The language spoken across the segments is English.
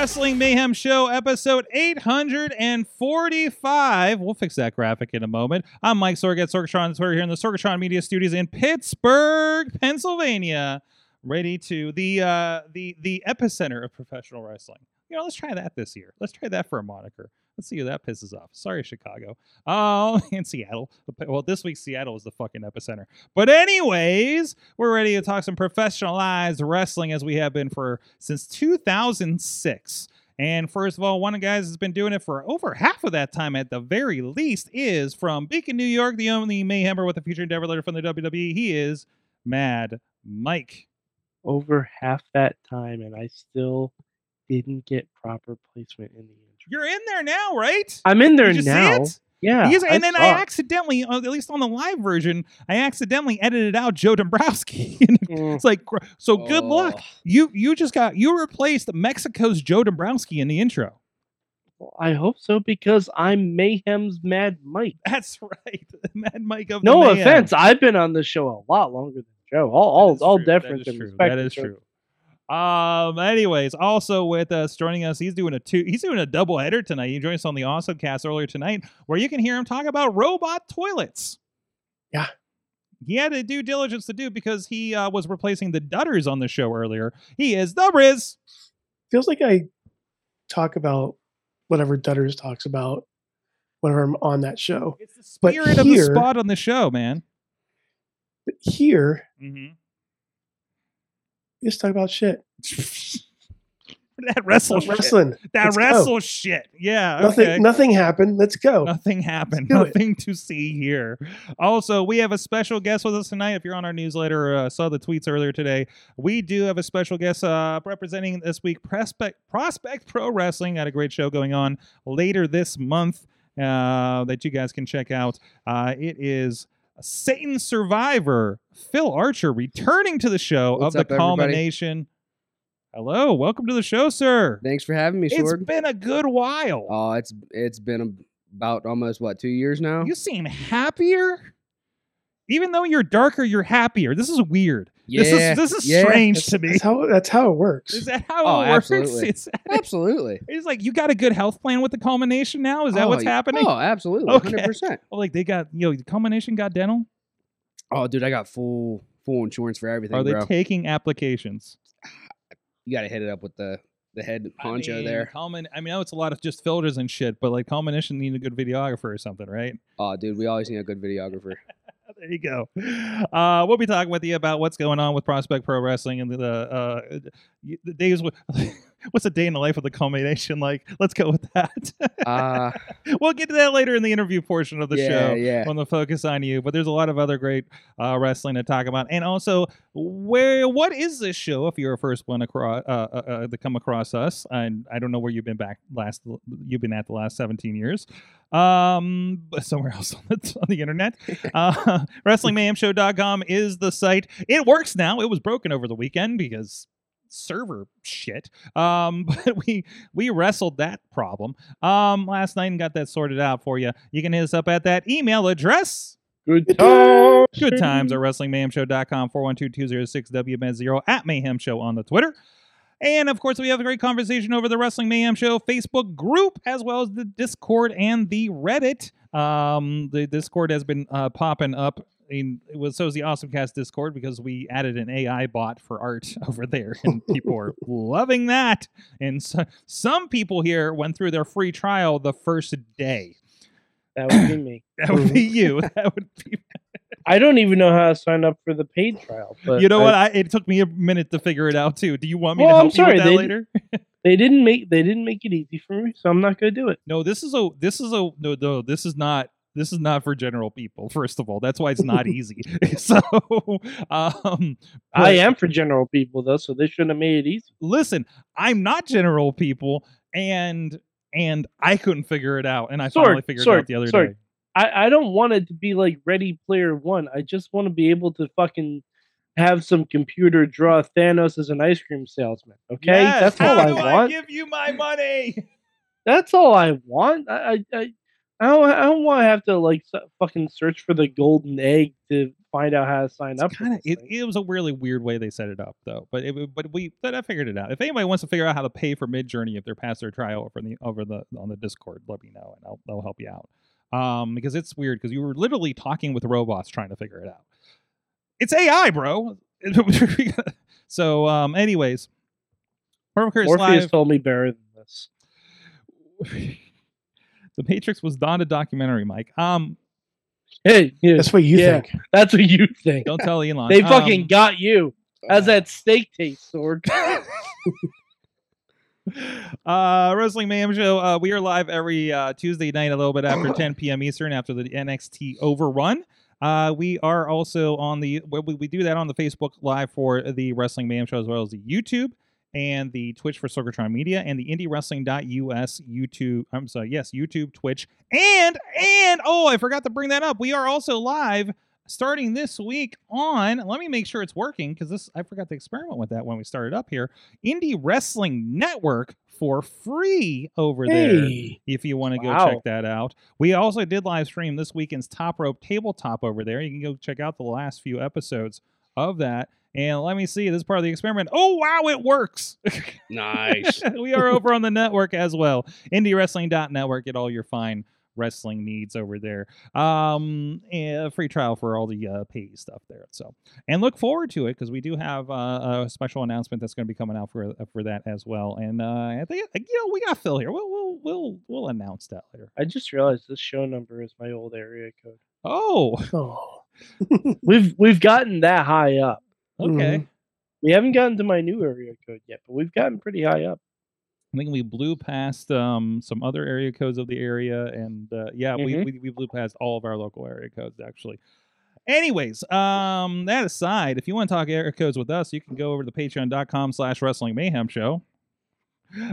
Wrestling Mayhem Show, episode 845. We'll fix that graphic in a moment. I'm Mike Sorg at Sorgatron on Twitter here in the Sorgatron Media Studios in Pittsburgh, Pennsylvania. Ready to the uh, the the epicenter of professional wrestling. You know, let's try that this year. Let's try that for a moniker. Let's see who that pisses off. Sorry, Chicago. Oh, and Seattle. Well, this week Seattle is the fucking epicenter. But anyways, we're ready to talk some professionalized wrestling as we have been for since 2006. And first of all, one of the guys that's been doing it for over half of that time at the very least is from Beacon, New York, the only Mayhemmer with a future endeavor letter from the WWE. He is Mad Mike. over half that time and I still didn't get proper placement in the. You're in there now, right? I'm in there Did you see now. it? Yeah. He is- and then I saw it. accidentally, uh, at least on the live version, I accidentally edited out Joe Dombrowski. And Mm, it's like, so good luck. Oh. You you just got you replaced Mexico's Joe Dombrowski in the intro. well, I hope so because I'm Mayhem's Mad Mike. That's right, Mad Mike of No Mayhem. offense, I've been on this show a lot longer than Joe. All That all, is all true. That difference is true. respect. That to is Joe. true. Um. Anyways, also with us joining us, he's doing a two. He's doing a double header tonight. He joined us on the Awesome Cast earlier tonight, where you can hear him talk about robot toilets. Yeah. He had a due diligence to do because he uh, was replacing the Dutters on the show earlier. He is the Riz. feels like I talk about whatever Dutters talks about whenever I'm on that show. It's the But spirit of the spot on the show, man. But here, Mm-hmm. We just talk about shit. that wrestle shit. Wrestling. That Let's go. wrestle shit. Yeah. Nothing. okay. Nothing happened. Let's go. Nothing happened. do it. Nothing to see here. Also, we have a special guest with us tonight. If you're on our newsletter, uh, saw the tweets earlier today. We do have a special guest uh, representing this week Prospect Prospect Pro Wrestling. Got a great show going on later this month uh, that you guys can check out. Uh, it is Satan Survivor Phil Archer returning to the show What's of up, the everybody? culmination. Hello, welcome to the show, sir. Thanks for having me, It's been a good while. Oh, it's it's been about almost what two years now. You seem happier. Even though you're darker, you're happier. This is weird. Yeah, This is this is yeah. strange That's, to me. that's how. That's how it works. Is that how Oh, it works? absolutely. It's, Absolutely. it's like you got a good health plan with the culmination now. Is that Oh, what's y- happening? Oh, absolutely, Okay. hundred percent. Oh, like they got you know, the culmination got dental. Oh, dude, I got full full insurance for everything, Are they bro. taking applications? you got to hit it up with the the head I honcho mean, there. Culmin- I mean, I know it's a lot of just filters and shit, but like culmination need a good videographer or something, right? Oh, dude, we always need a good videographer. there you go. Uh, we'll be talking with you about what's going on with Prospect Pro Wrestling and the uh, the days. What's a day in the life of the culmination like? Let's go with that. Uh, we'll get to that later in the interview portion of the yeah, show. yeah. On the focus on you, but there's a lot of other great uh, wrestling to talk about, and also where what is this show? If you're a first one across uh, uh, uh, to come across us, and I don't know where you've been back last you've been at the last 17 years, um, but somewhere else on the, on the internet. Uh, WrestlingMayhemShow.com is the site. It works now. It was broken over the weekend because server shit. Um, but we we wrestled that problem um last night and got that sorted out for you. You can hit us up at that email address. Good time. Good times at WrestlingMayhemShow.com, 412-206-WMed0 at Mayhem Show on the Twitter. And of course, we have a great conversation over the Wrestling Mayhem Show Facebook group, as well as the Discord and the Reddit. Um, the Discord has been uh, popping up. In, it was so is the Awesome Cast Discord because we added an AI bot for art over there, and people are loving that. And so, some people here went through their free trial the first day. That would be me. That would be you. That would be I don't even know how to sign up for the paid trial. But you know I- what? I, it took me a minute to figure it out too. Do you want me Well, to I'm help you sorry, with that they- later? They didn't make they didn't make it easy for me, so I'm not gonna do it. No, this is a this is a no no this is not this is not for general people. First of all, that's why it's not easy. so, um, I am for general people though, so they shouldn't have made it easy. Listen, I'm not general people, and and I couldn't figure it out, and I finally figured it out the other day. I, I don't want it to be like Ready Player One. I just want to be able to fucking have some computer draw Thanos as an ice cream salesman. Okay, Yes, that's all I want. give you my money. That's all I want. I I I, don't I don't want to have to like s- fucking search for the golden egg to find out how to sign up. Kind of, it, it was a really weird way they set it up, though. But it, but we, but I figured it out. If anybody wants to figure out how to pay for Midjourney if they're past their trial over the over the on the Discord, let me know and I'll I'll help you out. Um, because it's weird because you were literally talking with robots trying to figure it out. It's AI, bro. so, um, anyways, Morpheus Live. told me better than this. the Matrix was not a documentary, Mike. Um, Hey, yeah, That's what you Yeah. think. that's what you think. don't tell Elon. They fucking Um, got you. How's Uh, that steak taste, Sorg? uh wrestling mayhem show uh we are live every uh tuesday night a little bit after 10 p.m eastern after the nxt overrun uh we are also on the well, we, we do that on the facebook live for the wrestling mayhem show as well as the youtube and the twitch for sorgatron media and the indie wrestling.us youtube i'm sorry yes youtube twitch and and oh i forgot to bring that up we are also live starting this week on let me make sure it's working because this i forgot to experiment with that when we started up here Indie Wrestling Network for free over there if you want to go Wow. check that out. We also did live stream this weekend's Top Rope Tabletop over there. You can go check out the last few episodes of that. And let me see, this is part of the experiment. Oh, wow, it works. nice. we are over on the network as well. IndieWrestling.network. Get all your fine wrestling needs over there. Um, and a free trial for all the uh, pay stuff there. So, and look forward to it because we do have uh, a special announcement that's going to be coming out for for that as well. And uh, I think you know we got Phil here. We'll we'll we'll we'll announce that later. I just realized this show number is my old area code. Oh, oh, We've we've gotten that high up. Okay. Mhm. We haven't gotten to my new area code yet, but we've gotten pretty high up. I think we blew past um, some other area codes of the area, and uh, yeah, we, Mhm. we we blew past all of our local area codes actually. Anyways, um, that aside, if you want to talk area codes with us, you can go over to patreon.com slash wrestling mayhem show.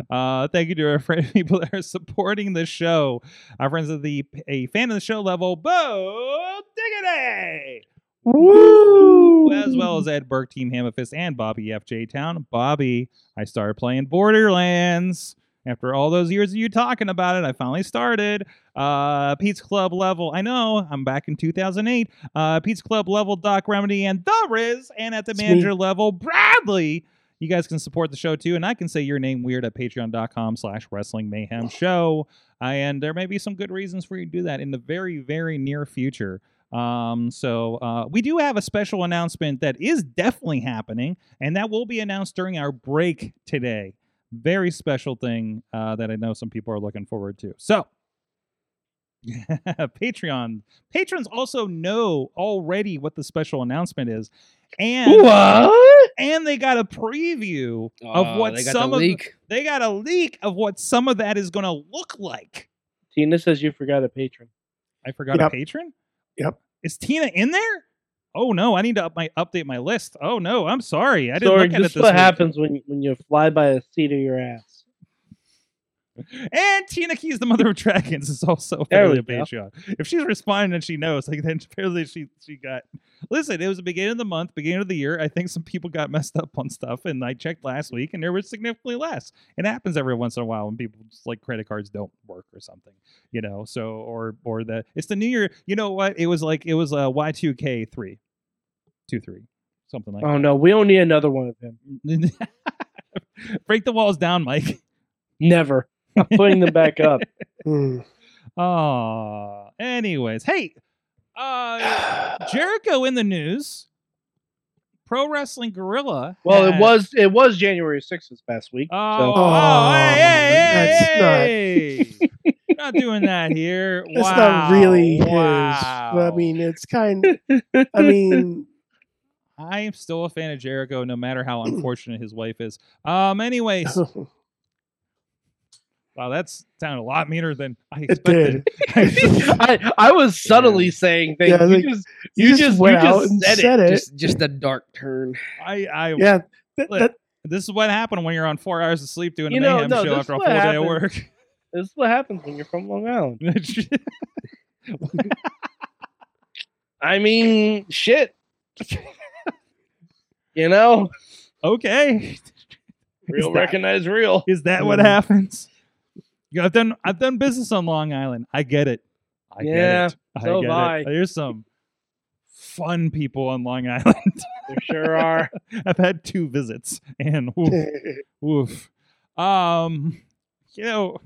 Uh, thank you to our friend people that are supporting the show. Our friends of the a fan of the show level, Bo Diggity! Woo! as well as Ed Burke, Team Hammerfist, and Bobby FJ Town. Bobby, I started playing Borderlands. After all those years of you talking about it, I finally started. Uh, Pete's Club level. I know I'm back in 2008. Uh, Pete's Club level, Doc Remedy and The Riz, and at the me. manager level, Bradley. You guys can support the show too, and I can say your name weird at patreon.com slash wrestling mayhem show. And there may be some good reasons for you to do that in the very, very near future. Um, so uh, we do have a special announcement that is definitely happening, and that will be announced during our break today. Very special thing uh, that I know some people are looking forward to. So, Patreon patrons also know already what the special announcement is, and What? and they got a preview Oh, of what some the of leak. they got a leak of what some of that is going to look like. Tina says you forgot a patron. I forgot a patron. Yep. Is Tina in there? Oh no, I need to up my update my list. Oh no, I'm sorry. I didn't Sorry, look at it this this is what week. happens when when you fly by the seat of your ass. And Tina Keys, the mother of dragons, is also apparently a. Patreon. If she's responding and she knows, like then apparently she she got. Listen, it was the beginning of the month, beginning of the year. I think some people got messed up on stuff, and I checked last week, and there was significantly less. It happens every once in a while when people just, like credit cards don't work or something, you know. So or or the it's the new year. You know what? It was like it was a Y two K three, two three, something like. Oh no, we don't need another one of him. Break the walls down, Mike. Never. I'm putting them back up. Oh, anyways, hey, uh, Jericho in the news. Pro Wrestling Guerrilla. Well, it was it was January sixth this past week. Oh, so oh, Oh, hey, hey, that's hey, hey. not doing that here. It's wow, not really his. wow. But, I mean, it's kind. I mean, I am still a fan of Jericho, no matter how unfortunate his wife is. Um, anyways, Wow, that's sounded a lot meaner than I It expected. I, I was subtly saying things. Yeah, you like, just You, You just, just- went you out just and said it. said it. Just just a dark turn. I, I, yeah, that, Look, that, this is what happened when you're on four hours of sleep doing You a know, mayhem no, show after a full what day of work. this is what happens when you're from Long Island. I mean, shit. you know, okay, real that- recognize real. is that what Mm. Happens? Yeah, I've done I've done business on Long Island. I get it. I Yeah, get it. I so get have I. it. There's some fun people on Long Island. There sure are. I've had two visits, and oof, oof. Um, you know,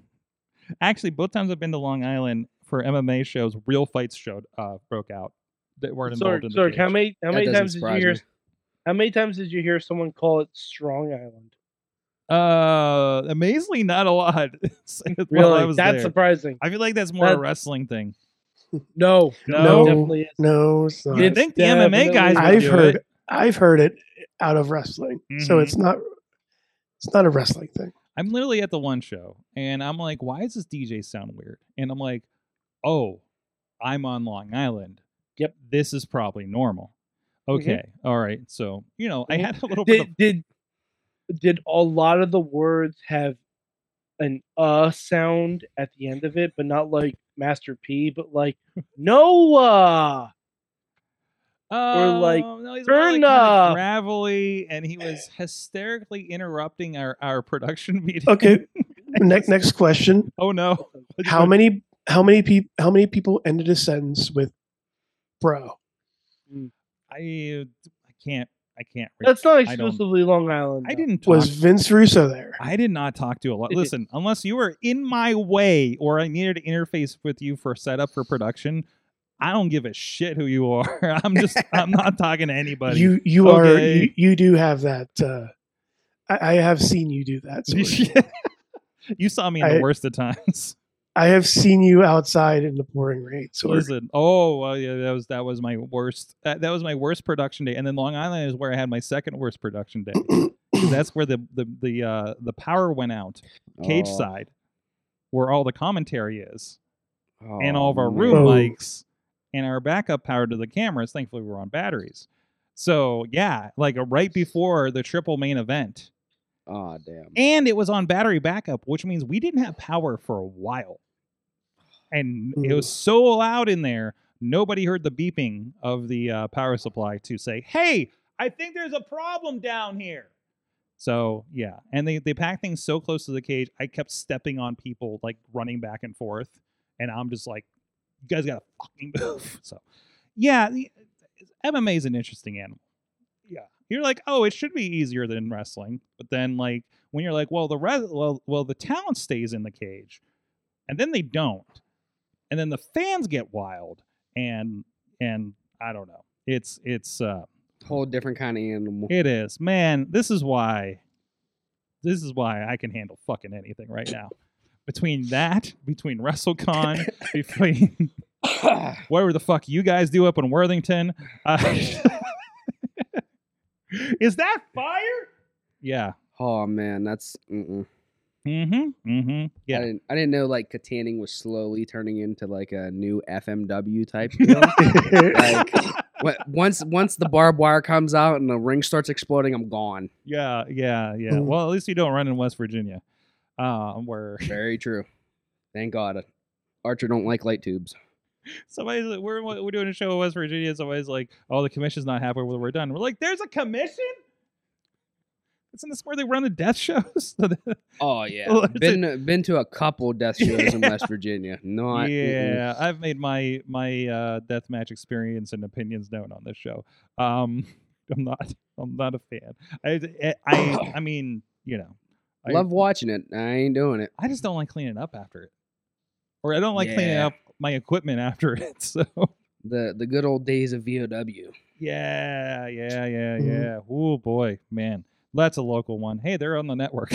actually, both times I've been to Long Island for MMA shows, real fights showed uh broke out that weren't involved Sorg, in the Sorg, how many how That many times did you hear? me. How many times did you hear someone call it Strong Island? Uh, amazingly, not a lot. Really, I was that's there. surprising. I feel like that's more a wrestling thing. No, No. no, definitely no, it's. You It's think the MMA guys? would I've do heard it. I've heard it out of wrestling, so Mhm. it's not it's not a wrestling thing. I'm literally at the one show, and I'm like, "Why does this DJ sound weird?" And I'm like, "Oh, I'm on Long Island. Yep. this is probably normal." Mhm. Okay, all right. So you know, I Mhm. had a little bit. Of, Did did did a lot of the words have an uh sound at the end of it, but not like Master P, but like Noah. like, Oh, no, he's more "Turn like kinda gravelly, and he was eh. hysterically interrupting our our production meeting. Okay, next next question: oh no! How many how many people how many people ended a sentence with bro? Hmm. I I can't I can't. re- That's not exclusively Long Island. I didn't talk. Was Vince Russo there? I did not talk to a lot. Listen, unless you were in my way or I needed to interface with you for setup for production, I don't give a shit who you are. I'm just I'm not talking to anybody. You you are you, you do have that. Uh, I, I have seen you do that. Sorg. you saw me in the worst of times. I have seen you outside in the pouring rain. So Listen, oh well, yeah, that was that was my worst. That, that was my worst production day, and then Long Island is where I had my second worst production day. That's where the the the uh, the power went out, cage Oh, side, where all the commentary is. and oh, all of our room Oh. mics and our backup power to the cameras. Thankfully, we're on batteries. So yeah, like uh, right before the triple main event, Oh damn. and it was on battery backup, which means we didn't have power for a while, and it was so loud in there. Nobody heard the beeping of the uh, power supply to say, "Hey, I think there's a problem down here." So yeah, and they they pack things so close to the cage. I kept stepping on people, like running back and forth, and I'm just like, "You guys gotta fucking move." So yeah, the, MMA is an interesting animal. You're like, oh, it should be easier than wrestling, but then like when you're like, well, the res- well, well, the talent stays in the cage, and then they don't, and then the fans get wild, and and I don't know. It's it's uh Whole different kind of animal. it is. Man, this is why this is why I can handle fucking anything right now. Between that, between WrestleCon, between whatever the fuck you guys do up in Worthington. Uh, is that fire? Yeah. oh man, that's. Mm-mm. Mm-hmm. Mm-hmm. I Yeah. didn't. I didn't know like Katanning was slowly turning into like a new FMW type deal. like wh- once once the barbed wire comes out and the ring starts exploding, I'm gone. Yeah. Yeah. Yeah. Mm. Well, at least you don't run in West Virginia. Um, where Very true. Thank God. Archer don't like light tubes. Somebody's like, we're we're doing a show in West Virginia. Somebody's like, "Oh, the commission's not happy with we're done." We're like, "There's a commission." Isn't this where they run the death shows? Oh yeah, Well, that's been been to a couple death shows in West Virginia. Not mm-mm. yeah, I've made my my uh, deathmatch experience and opinions known on this show. Um, I'm not I'm not a fan. I I I mean, you know, I, love watching it. I ain't doing it. I just don't like cleaning up after it, or I don't like cleaning up my equipment after it. So The the good old days of VOW. yeah, yeah, yeah, Mhm. yeah. Oh boy, man, that's a local one. Hey, they're on the network,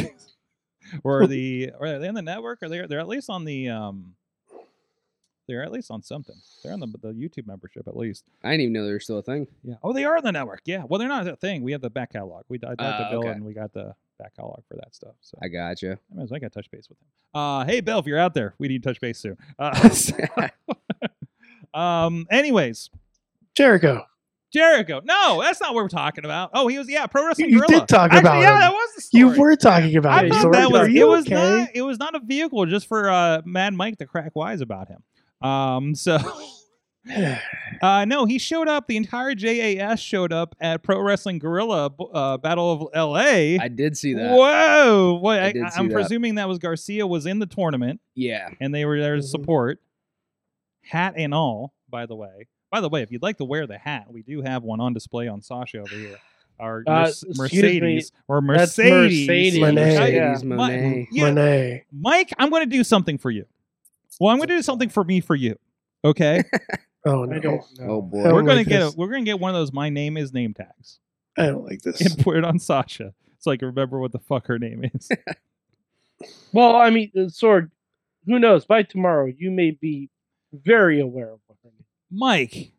or the or are they on the network? Or they're they're at least on the um. They're at least on something. They're on the, the YouTube membership at least. I didn't even know there was still a thing. Yeah. Oh, they are on the network. Yeah. Well, they're not a thing. We have the back catalog. We I talked to Ah, Bill okay. and we got the back catalog for that stuff. So I gotcha. I might as well get touch base with him. Uh, hey Bill, if you're out there, we need touch base soon. Uh, so- um. Anyways, Jericho. Jericho. No, that's not what we're talking about. Oh, he was yeah, pro wrestling. You Guerrilla. did talk Actually, about yeah, him. that was the story. You were talking about I him. thought that was Are it. you Was okay? not it was not a vehicle just for uh, Mad Mike to crack wise about him. Um. So. Uh, no, he showed up. The entire JAS showed up at Pro Wrestling Guerrilla uh, Battle of LA. I did see that. Whoa! What? I I, did see am that. presuming that was Garcia was in the tournament Yeah. and they were there to Mhm. support, hat and all. By the way, by the way, if you'd like to wear the hat, we do have one on display on Sasha over here. Our Uh, Merce- excuse Mercedes or That's Mercedes. Mercedes. Monet. I- Yeah. Mercedes Monet. yeah, Monet. Mike, I'm going to do something for you. Well, I'm going to do something for me for you. Okay, Oh no. I don't know. Oh boy. I we're don't going like to get a, this. we're going to get one of those my name is name tags I don't like this. and put it on Sasha. It's like remember what the fuck her name is. Well, I mean, uh, Sorg, who knows? By tomorrow, you may be very aware of what her name. Mike.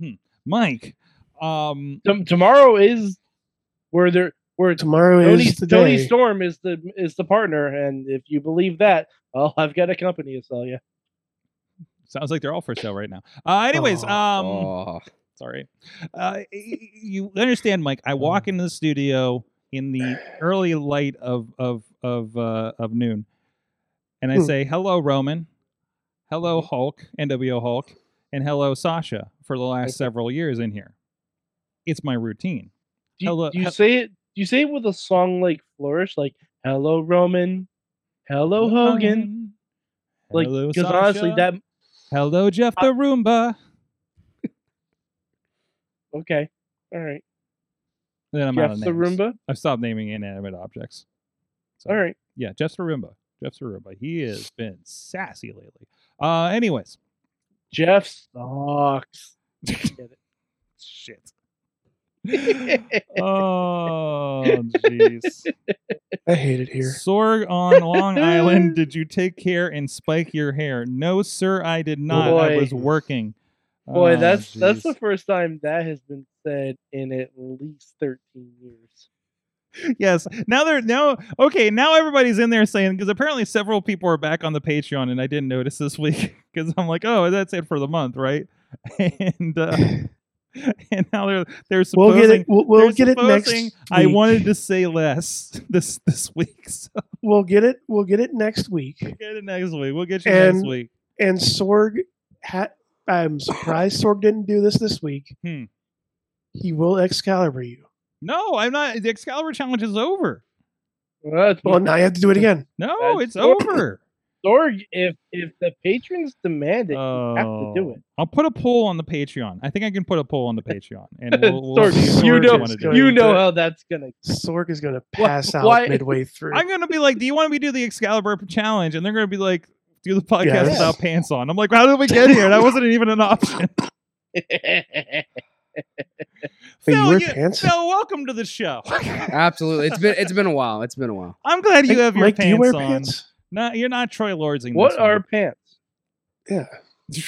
Hmm. Mike. Um Tom- tomorrow is where there where Tomorrow Tony, is the Tony day. Storm is the is the partner, and if you believe that, well, I've got a company to sell you. Sounds like they're all for sale right now. Uh anyways, Oh, um oh, sorry. Uh you understand Mike, I walk into the studio in the early light of of of uh of noon and I Hmm. say, "Hello Roman. Hello Hulk, NWO Hulk, and hello Sasha for the last several years in here." It's my routine. Do you, Hello- do you hel- say it? Do you say it with a song like flourish, like "Hello Roman, Hello Hogan"? Like, because honestly, that Hello, Jeff the Roomba. okay, all right. Then I'm out Jeff of the. Roomba, I've stopped naming inanimate objects. So, all right. Yeah, Jeff the Roomba. Jeff the Roomba. He has been sassy lately. Uh, anyways. Jeff sucks. Shit. It. Oh, jeez. I hate it here. Sorg on Long Island. Did you take care and spike your hair? No, sir, I did not. I Boy. was working. Boy, Oh, that's that's the first time that has been said in at least thirteen years. yes. Now they're now okay. Now everybody's in there saying because apparently several people are back on the Patreon, and I didn't notice this week because I'm like, oh, that's it for the month, right? And uh, and now they're they're We'll get it. We'll, we'll get it next. supposing I wanted to say less this this week, so We'll get it. We'll get it next week. we'll get it next week. We'll get you next And- week. And Sorg, ha- I'm surprised Sorg didn't do this this week. Hmm. He will Excalibur you. No, I'm not. The Excalibur challenge is over. Well, Well, now you have to do it again. No, That's it's over. Over. Sorg, if if the patrons demand it, you have to do Oh. it. I'll put a poll on the Patreon. I think I can put a poll on the Patreon, and we'll, we'll Sorg, see you know, wanna do Sorg. it. you know how that's gonna. Sorg is going to Why- pass out why- midway through. I'm gonna be like, "Do you want me to do the Excalibur challenge?" And they're gonna be like, "Do the podcast Yes. without pants on." I'm like, "How did we get here? That wasn't even an option." Wait, you Phil, wear you- pants? Phil, welcome to the show. absolutely. It's been it's been a while. It's been a while. I'm glad you Hey, have your Mike, pants do you wear on. pants? No, you're not Troy Lordsing. what are one. pants? Yeah.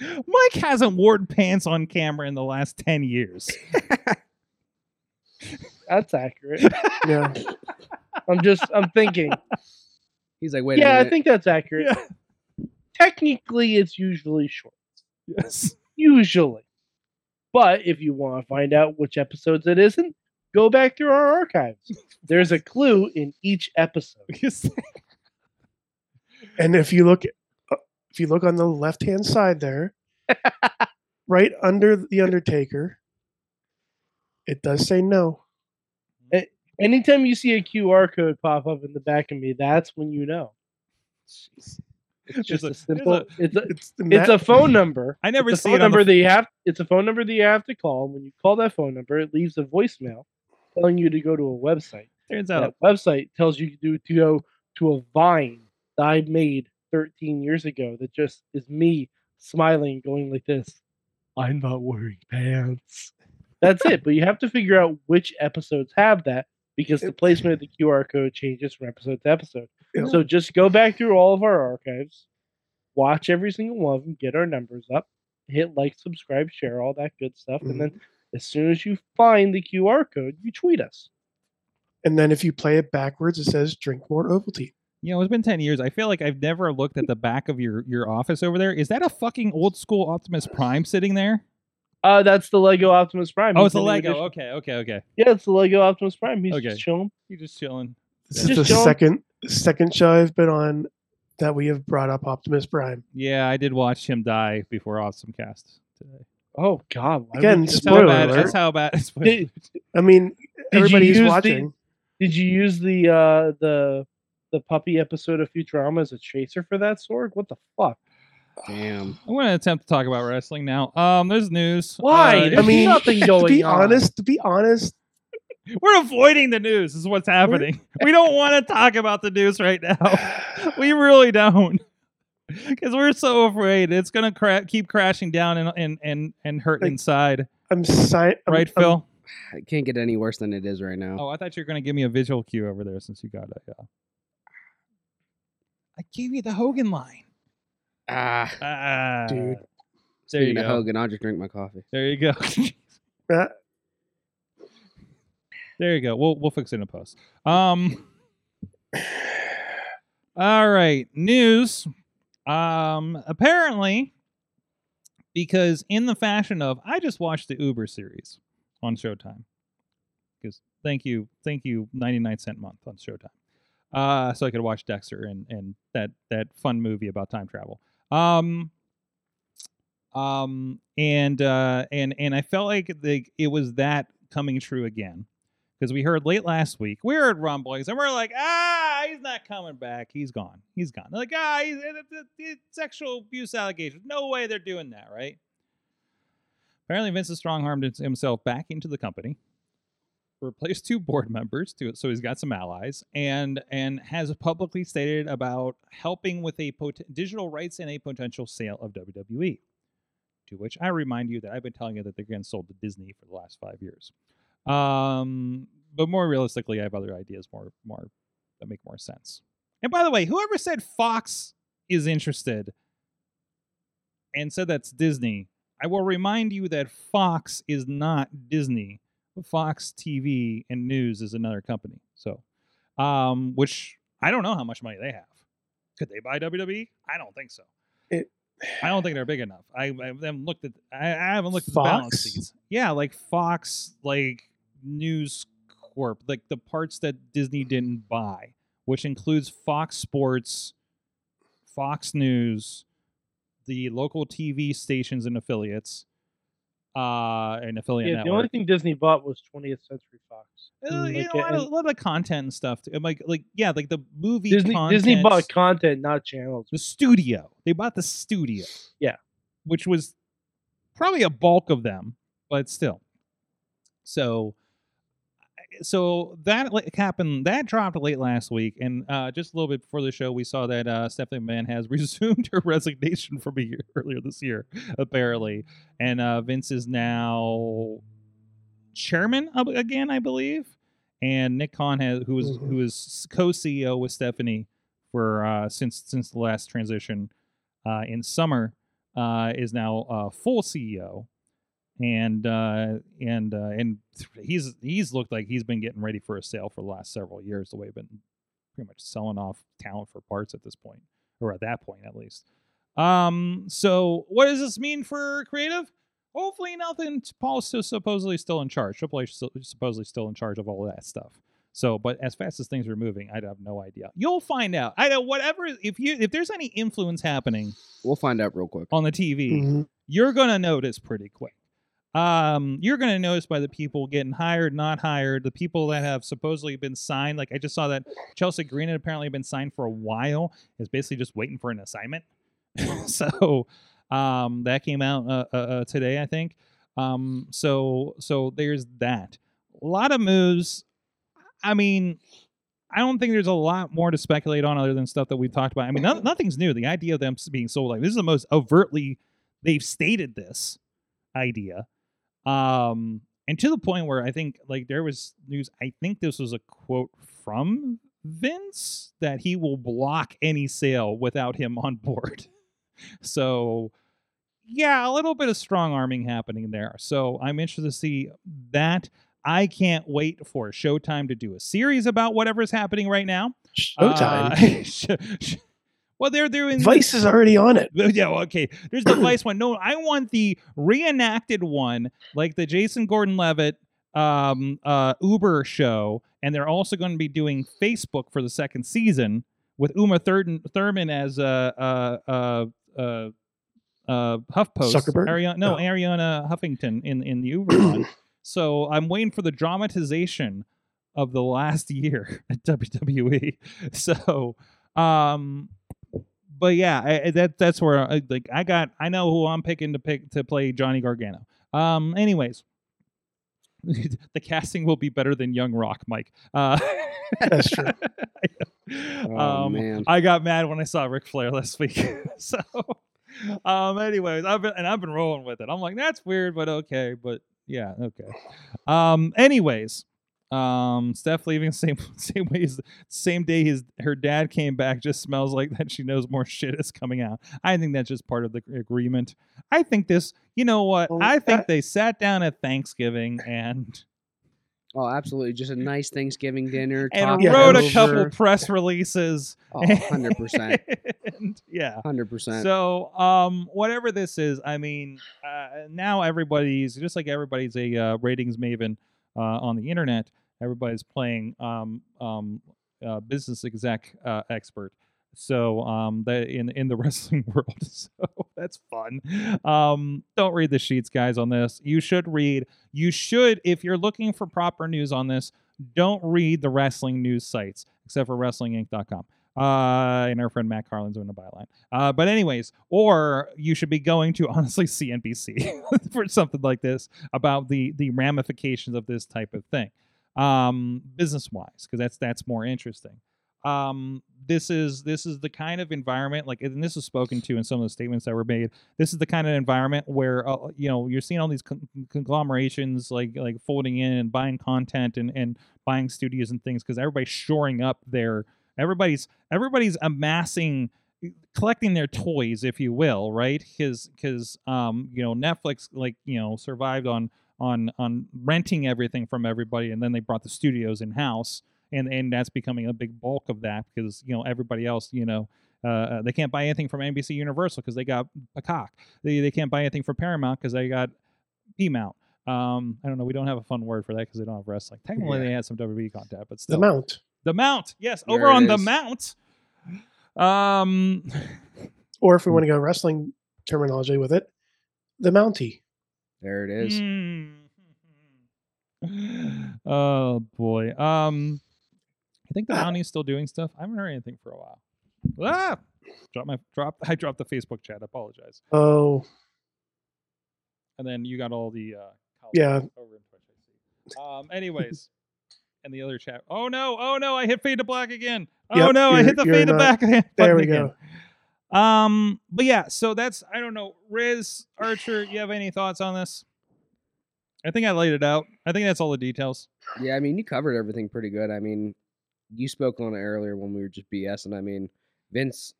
Mike hasn't worn pants on camera in the last ten years. That's accurate. Yeah. I'm just. I'm thinking. He's like, wait a yeah, I think that's accurate. Yeah. Technically, it's usually shorts. Yes. Usually, but if you want to find out which episodes it isn't, go back through our archives. There's a clue in each episode. And if you look, uh, if you look on the left hand side there, right under the Undertaker, it does say no. Anytime you see a QR code pop up in the back of me, that's when you know. It's There's just a- a, there's simple. a- it's a It's the it's a phone number. I never it's a see phone it on the number f- that you have. It's a phone number that you have to call. When you call that phone number, it leaves a voicemail telling you to go to a website. Turns out That website tells you to, to go to a Vine that I made 13 years ago. That just is me smiling, going like this. I'm not wearing pants. That's it. But you have to figure out which episodes have that because the placement of the QR code changes from episode to episode. Yeah. So just go back through all of our archives, watch every single one of them, get our numbers up, hit like, subscribe, share, all that good stuff. Mhm. And then as soon as you find the QR code, you tweet us. And then if you play it backwards, it says drink more Ovaltine. You know, it's been ten years. I feel like I've never looked at the back of your your office over there. Is that a fucking old school Optimus Prime sitting there? Uh, that's the Lego Optimus Prime. Oh, He's it's a new Lego. edition. Okay, okay, okay. Yeah, it's the Lego Optimus Prime. He's Okay. just chilling. You just chilling. This Just is the don't- second second show I've been on that we have brought up Optimus Prime. Yeah, I did watch him die before Awesome Cast today. Oh God! Again, would you- That's how Spoiler bad. alert. That's how bad. Spoiler Did, I mean, everybody's you everybody who's use the- watching. did you use the uh the the puppy episode of Futurama as a chaser for that sword? What the fuck? Damn. I'm going to attempt to talk about wrestling now. Um, there's news. Why? Uh, I mean, nothing to going be on. honest, to be honest, we're avoiding the news. Is what's happening. we don't want to talk about the news right now. we really don't, because we're so afraid it's going to cra- keep crashing down and and and, and hurt Like, inside. I'm si- I'm, Right, I'm- Phil? It can't get any worse than it is right now. Oh, I thought you were going to give me a visual cue over there since you got a. Uh... I gave you the Hogan line. Ah. Ah, Dude. There you Speaking of go. Hogan, I'll just drink my coffee. There you go. There you go. We'll we'll fix it in a post. Um. All right, news. Um, apparently, because in the fashion of, I just watched the Uber series on Showtime. Because thank you, thank you, ninety nine cent month on Showtime. Uh, so I could watch Dexter and and that that fun movie about time travel. Um. Um and uh and and I felt like the, it was that coming true again. Because we heard late last week we heard rumblings and we're like ah he's not coming back. He's gone. He's gone. They're like ah he's, it- sexual abuse allegations. No way they're doing that right? Apparently Vince has strong armed himself back into the company replaced two board members to so he's got some allies and and has publicly stated about helping with a pot- digital rights and a potential sale of WWE to which I remind you that I've been telling you that they're getting sold to Disney for the last five years. Um, but more realistically, I have other ideas more more that make more sense. And by the way, whoever said Fox is interested and said that's Disney, I will remind you that Fox is not Disney. Fox TV and News is another company. So, um, which I don't know how much money they have. Could they buy WWE? I don't think so. It- I don't think they're big enough. I, I haven't looked at. I, I haven't looked at the balance Fox? sheets. Yeah, like Fox, like News Corp, like the parts that Disney didn't buy, which includes Fox Sports, Fox News, the local TV stations and affiliates, uh, an affiliate Yeah, the only thing Disney bought was 20th Century Fox. Uh, you Like, know, a lot, of, and- a lot of content and stuff. Too. Like, like yeah, like the movie. Disney Disney bought content- content, not channels. the studio. They bought the studio. Yeah. Which was probably a bulk of them, but still. So so that happened that dropped late last week and uh, just a little bit before the show we saw that uh, stephanie mann has resumed her resignation from a year earlier this year apparently. And uh, vince is now chairman of, again i believe? And nick Khan has who was Mhm. who is co-ceo with stephanie for uh, since since the last transition uh, in summer uh, is now uh, full ceo and uh, and uh, and he's he's looked like he's been getting ready for a sale for the last several years. The way they've been pretty much selling off talent for parts at this point, or at that point at least. Um, so what does this mean for creative? Hopefully nothing. Paul's still supposedly still in charge. Triple H supposedly still in charge of all that stuff. So, but as fast as things are moving, I have no idea. You'll find out. I know whatever. If you if there's any influence happening We'll find out real quick. on the TV, mhm. you're gonna notice pretty quick. Um, you're gonna notice by the people getting hired, not hired, the people that have supposedly been signed. Like I just saw that Chelsea Green had apparently been signed for a while, is basically just waiting for an assignment. so um, that came out uh, uh, uh, today, I think. Um, so so there's that. A lot of moves. I mean, I don't think there's a lot more to speculate on other than stuff that we've talked about. I mean, no, nothing's new. The idea of them being sold like this is the most overtly they've stated this idea, um, and to the point where I think like there was news. I think this was a quote from Vince that he will block any sale without him on board. so yeah, a little bit of strong arming happening there. So I'm interested to see that. I can't wait for Showtime to do a series about whatever's happening right now. Showtime. Uh, well, they're doing Vice is already on it. Yeah, well, okay. There's the Vice one. No, I want the reenacted one, like the Jason Gordon-Levitt um, uh, Uber show, and they're also going to be doing Facebook for the second season with Uma Thurman, Thurman as a uh, uh, uh, uh, HuffPost. Zuckerberg? Arianna, no, Oh. Arianna Huffington in in the Uber one. So I'm waiting for the dramatization of the last year at WWE. So, um, but yeah, I, that that's where I, like I got I know who I'm picking to pick to play Johnny Gargano. Um, anyways. the casting will be better than Young Rock, Mike. Uh, That's true. Oh, um, man. I got mad when I saw Ric Flair last week. so, um, anyways, I've been and I've been rolling with it. I'm like, that's weird, but okay. But yeah, okay. Um, anyways, um, Steph leaving same same way as same day his her dad came back. Just smells like that. She knows more shit is coming out. I think that's just part of the agreement. I think this. You know what? Well, I think that- they sat down at Thanksgiving and Oh, absolutely. Just a nice Thanksgiving dinner. and wrote a couple press releases. Oh, 100%. And, yeah. 100%. So, um, whatever this is, I mean, uh, now everybody's just like everybody's a uh, ratings maven uh, on the internet. Everybody's playing um, um, uh, business exec uh, expert. So, um, in in the wrestling world, so that's fun. Um, don't read the sheets, guys. On this, you should read. You should, if you're looking for proper news on this, don't read the wrestling news sites except for WrestlingInc.com. Uh, and our friend Matt Carlin's doing a byline. Uh, but anyways, or you should be going to honestly CNBC for something like this about the the ramifications of this type of thing, um, business wise, because that's that's more interesting. Um, this is this is the kind of environment like, and this is spoken to in some of the statements that were made. This is the kind of environment where uh, you know you're seeing all these con- conglomerations like like folding in and buying content and and buying studios and things because everybody's shoring up their everybody's everybody's amassing collecting their toys if you will right because because um you know netflix like you know survived on on on renting everything from everybody and then they brought the studios in house and and that's becoming a big bulk of that because you know everybody else you know uh, uh, they can't buy anything from NBC Universal because they got a cock. They, they can't buy anything from Paramount because they got P Mount. Um, I don't know. We don't have a fun word for that because they don't have wrestling. Technically, they had some WWE content, but still. The still, mount. The Mount. Yes, There over it on the. Mount. Um, Or if we want to go wrestling terminology with it, the mountie. there it is. mm. oh boy. Um, I think the Mountie's still doing stuff. I haven't heard anything for a while. Ah, drop my drop. I dropped the Facebook chat. I apologize. Oh, And then you got all the uh, Yeah. over in Twitch. I. Um, anyways. And the other chat. Oh no! Oh no! I hit fade to black again. Oh Yep, no! I hit the fade to black. again. there we again. go. Um, but yeah, so that's I don't know, Riz Archer. You have any thoughts on this? I think I laid it out. I think that's all the details. Yeah, I mean, you covered everything pretty good. I mean, you spoke on it earlier when we were just BSing. I mean, Vince,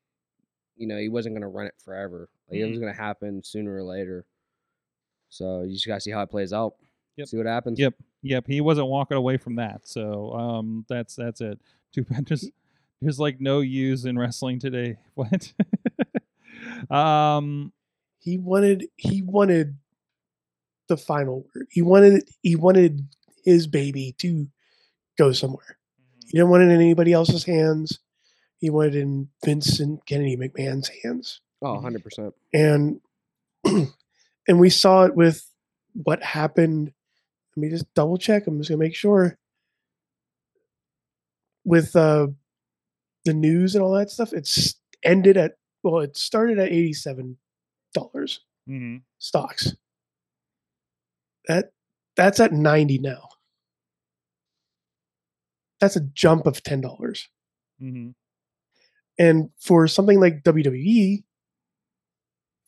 you know, he wasn't going to run it forever. Like, It was going to happen sooner or later. So you just got to see how it plays out. Yep. See what happens. Yep, yep. He wasn't walking away from that. So um, that's that's it. Two there's there's like no use in wrestling today. What? um, He wanted he wanted the final word. He wanted he wanted his baby to go somewhere. He didn't want it in anybody else's hands. He wanted it in Vincent Kennedy McMahon's hands. Oh, 100%. And and we saw it with what happened. Let me just double check. I'm just gonna make sure. With uh the news and all that stuff, it's ended at well, it started at eighty seven dollars mhm. stocks. That that's at 90 now. That's a jump of $10. Mhm. And for something like WWE,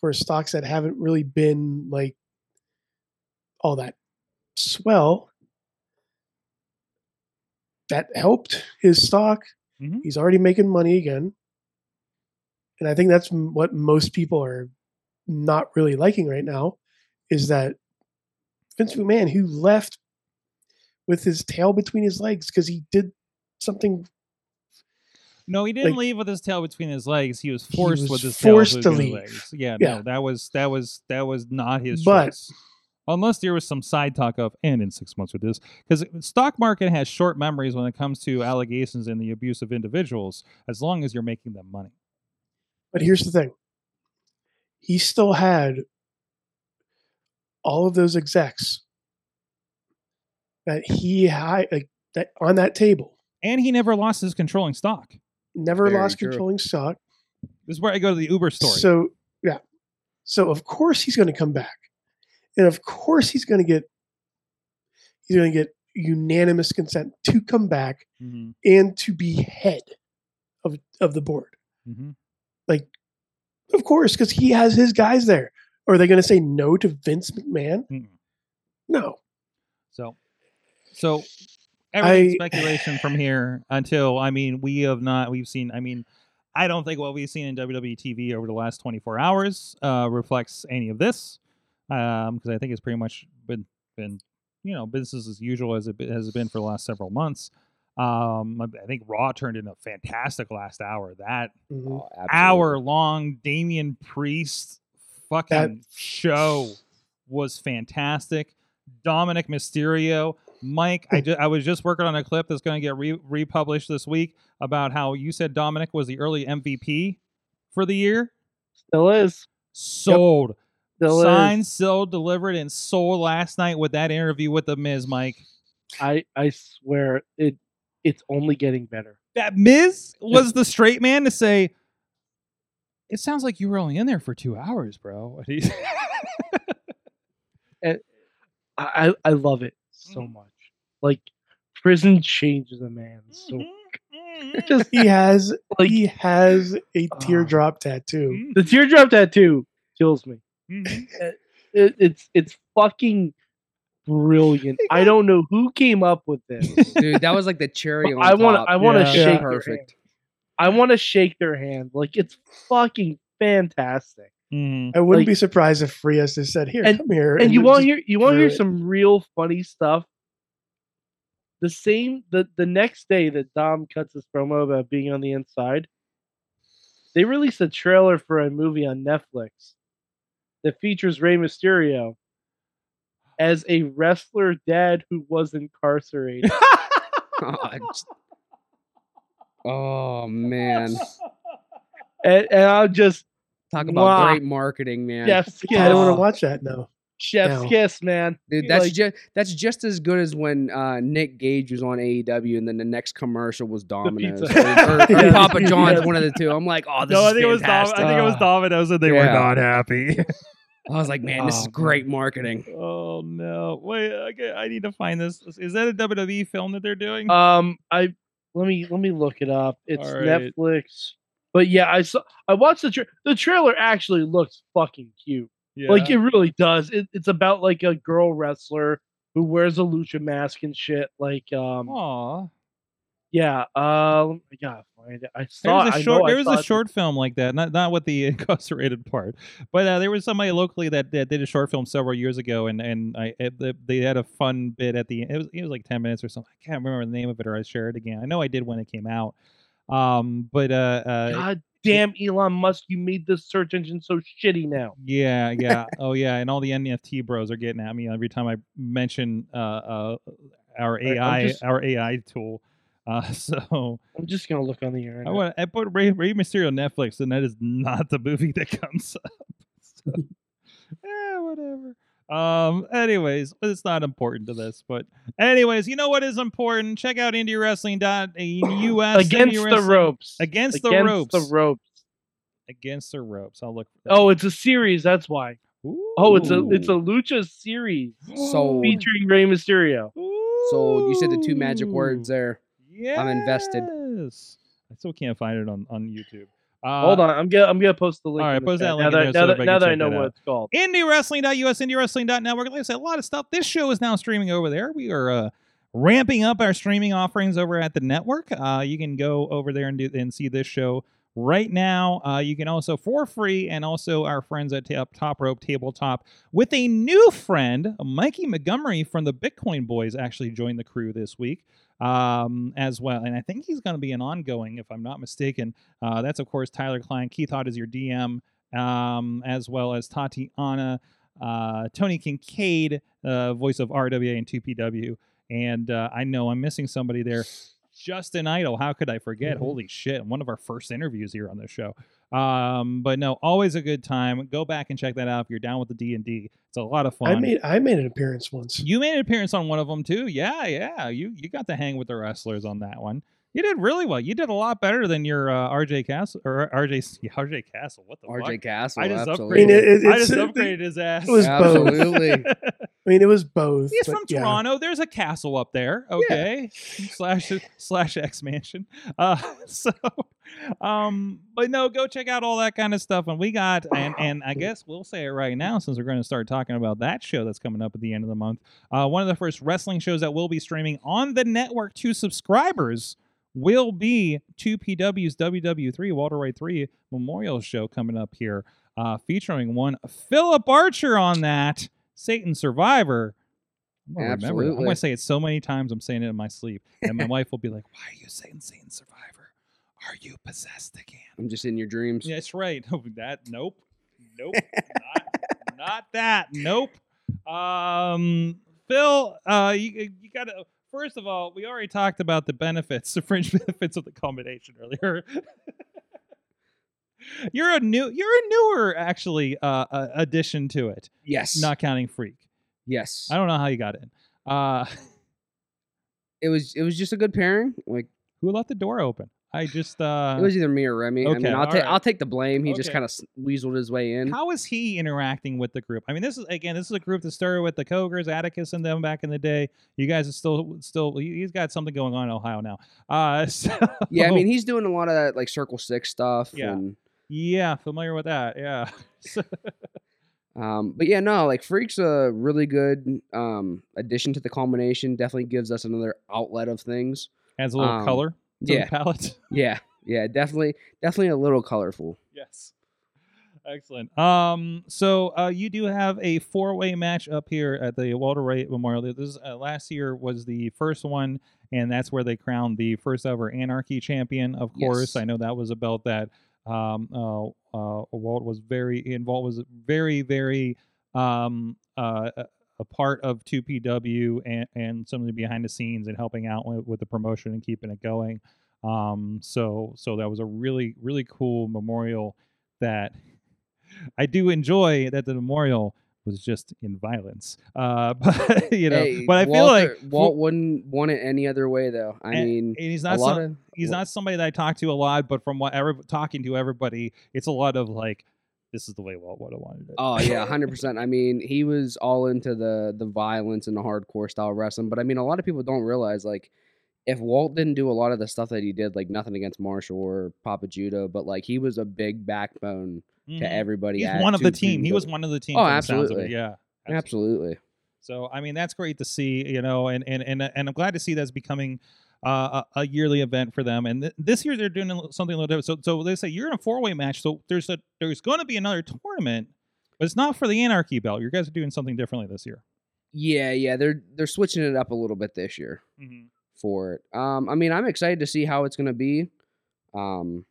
for stocks that haven't really been like all that swell, that helped his stock. Mhm. He's already making money again. And I think that's what most people are not really liking right now is that Vince McMahon, who left with his tail between his legs because he did something. No, he didn't Like- leave with his tail between his legs. He was He forced was with his forced tail to between his leave. legs. Yeah, Yeah. no, that was that was that was not his But- choice. Unless there was some side talk of, and in six months with this, because stock market has short memories when it comes to allegations and the abuse of individuals. As long as you're making them money. But here's the thing: he still had all of those execs that he had like, uh, that on that table. And he never lost his controlling stock. Never Very lost true. controlling stock. This is where I go to the Uber story. So yeah, so of course he's going to come back, and of course he's going to get he's going to get unanimous consent to come back Mhm, and to be head of of the board. Mm-hmm. Like, Of course, because he has his guys there. Are they going to say no to Vince McMahon? Mm-mm. No. So, so everything's I- speculation from here until I mean we have not we've seen. I mean, I don't think what we've seen in WWE TV over the last 24 hours uh, reflects any of this because I think it's pretty much been been you know business as usual as it has been for the last several months. Um, I I think Raw turned in a fantastic last hour. That Mhm. Oh, hour long Damian Priest fucking show was fantastic. Dominic Mysterio, Mike, I, ju- I was just working on a clip that's going to get re- republished this week about how you said Dominic was the early MVP for the year. Still is. Sold. Still Signed, is. sold, delivered, and sold last night with that interview with the Miz, Mike. I I swear it. It's only getting better. That Miz was the straight man to say, it sounds like you were only in there for two hours, bro. And he's- I I, I love it so Mhm. much. Like prison changes a man. So Mhm. just He has like he has a Oh. teardrop tattoo. the teardrop tattoo kills me. Mhm. It, it's it's fucking brilliant. I don't know who came up with this. dude. That was like the cherry on I want top. I want to Yeah. shake Yeah. their Perfect. hand. I want to shake their hand. Like it's fucking fantastic. Mhm. I wouldn't Like- be surprised if Frias just said, "Here, And- come here." And you would want to hear you want to hear it. some real funny stuff. The same the the next day that Dom cuts his promo about being on the inside, they released a trailer for a movie on Netflix that features Rey Mysterio as a wrestler dad who was incarcerated. Oh, just- oh, man, and, and I'll just talk about Mwah. great marketing, man. chef's kiss, I don't want to watch that now. chef's No. kiss, man. Dude, that's Like- just that's just as good as when uh, Nick Gage was on AEW, and then the next commercial was Domino's pizza. or, or- or Papa John's, Yes. one of the two. I'm like, oh, this no, is I think it was Dom- I think it was. Domino's, and they were not happy. I was like, man, this is Oh, man. great marketing. oh no! Wait, okay, I need to find this. Is that a WWE film that they're doing? Um, I let me let me look it up. It's All right. Netflix. But yeah, I saw. I watched the tra- the trailer. Actually, looks fucking cute. yeah. Like it really does. It, it's about like a girl wrestler who wears a lucha mask and shit. Like um, Aw. Yeah. Um, I gotta find it. I saw. There was a short. There was a short film like that. Not not with the incarcerated part, but uh, there was somebody locally that, that did a short film several years ago, and and I it, they had a fun bit at the end. It was it was like ten minutes or something. I can't remember the name of it, or I share it again. I know I did when it came out. Um, but uh, uh God damn, Elon Musk! You made this search engine so shitty now. yeah, yeah, oh yeah, and all the NFT bros are getting at me every time I mention uh, uh our AI just- our AI tool. Uh, so I'm just gonna look on the internet. I want I put Rey, Rey Mysterio on Netflix, and that is not the movie that comes up. So, eh, whatever. Um. Anyways, it's not important to this. But anyways, you know what is important? Check out IndieWrestling.us Against the ropes. Against the ropes Against ropes. the ropes. Against the ropes. I'll look. That. Oh, it's a series. That's why. Oh, it's a it's a lucha series So, featuring Rey Mysterio. so you said the two magic words Ooh. There. I'm invested. Yes. I still can't find it on on YouTube. Uh, Hold on, I'm gonna I'm gonna post the link. all right, post that link now in that, there so that, now that I know what it's called. IndieWrestling.us, IndieWrestling.network. Like I said, a lot of stuff. This show is now streaming over there. We are uh, ramping up our streaming offerings over at the network. Uh, you can go over there and do and see this show right now. Uh, you can also for free, and also our friends at Top, Rope Tabletop with a new friend, Mikey Montgomery from the Bitcoin Boys, actually joined the crew this week um, as well. And I think he's going to be an ongoing, if I'm not mistaken. Uh, that's, of course, Tyler Klein. Keith Hott is your DM, um, as well as Tatiana, uh, Tony Kincaid, uh, voice of RWA and 2PW. And uh, I know I'm missing somebody there. Justin Idol, how could I forget? Mhm. Holy shit! One of our first interviews here on this show. Um, but no, always a good time. Go back and check that out if you're down with the D and D. It's a lot of fun. I made I made an appearance once. You made an appearance on one of them too. Yeah, yeah. You you got to hang with the wrestlers on that one. You did really well. You did a lot better than your uh, RJ Castle or RJ yeah, RJ Castle. What the RJ fuck? Castle. I just absolutely. I mean, it, it, I just upgraded his ass. it was both. I mean, it was both. He's from yeah. Toronto. There's a castle up there. Okay, slash slash X Mansion. Uh, so, um, but no, go check out all that kind of stuff. And we got, and and I guess we'll say it right now since we're going to start talking about that show that's coming up at the end of the month. Uh, one of the first wrestling shows that will be streaming on the network to subscribers will be 2PW's WW3 Walter White 3 Memorial Show coming up here, uh, featuring one Philip Archer on that Satan Survivor. I'm gonna remember that. I'm gonna say it so many times I'm saying it in my sleep, and my wife will be like, "Why are you saying Satan Survivor? Are you possessed again?" I'm just in your dreams. Yeah, that's right. that nope, nope, not, not that. Nope. Um, Phil, uh, you you got to. First of all, we already talked about the benefits, the fringe benefits of the combination earlier. you're a new, you're a newer actually uh, uh, addition to it, Yes. not counting Freak. yes. I don't know how you got in. Uh, It was it was just a good pairing. Like who left the door open? I just uh, it was either me or Remy. I mean, I'll take right. I'll take the blame. He just kind of weaseled his way in. How is he interacting with the group? I mean, this is again, this is a group that started with the Cogers, Atticus, and them back in the day. You guys are still, still. he- He's got something going on in Ohio now. Uh, so, yeah, I mean, he's doing a lot of that like Circle Six stuff. Yeah. And, yeah, familiar with that. Yeah, um, but yeah, no, like Freak's a really good um addition to the combination. Definitely gives us another outlet of things. adds a little Um, color yeah. palette. Yeah, yeah, definitely, definitely a little colorful. yes, excellent. Um, so uh, you do have a four-way match up here at the Walter Wright Memorial. This uh, last year was the first one, and that's where they crowned the first ever Anarchy champion. Of course, Yes. I know that was a belt that um, uh, uh, Walt was very involved. Was very, very um, uh, a- part of 2PW and, and some of the behind the scenes and helping out with, with the promotion and keeping it going. Um, so so that was a really really cool memorial that I do enjoy that the memorial was just in violence. Uh, but you know, Hey, but I feel like Walt wouldn't want it any other way, though. I and- mean, and he's not some, of he's not somebody that I talk to a lot, but from what every, talking to everybody, it's a lot of like, this is the way Walt would have wanted it. Oh yeah, hundred percent. I mean, he was all into the the violence and the hardcore style wrestling. But I mean, a lot of people don't realize like if Walt didn't do a lot of the stuff that he did, like nothing against Marshall or Papa Judo, but like he was a big backbone Mhm. to everybody. He's at one of the 2PW. team. He was one of the team. Oh, from the sounds of it, absolutely. Yeah. Absolutely. So I mean that's great to see, you know, and and and, and I'm glad to see that's becoming uh, a, a yearly event for them. And th- this year they're doing something a little different. So so they say you're in a four way match. So there's a there's going to be another tournament, but it's not for the Anarchy belt. You guys are doing something differently this year. Yeah, yeah. They're they're switching it up a little bit this year for it. Um, I mean, I'm excited to see how it's gonna be. Um,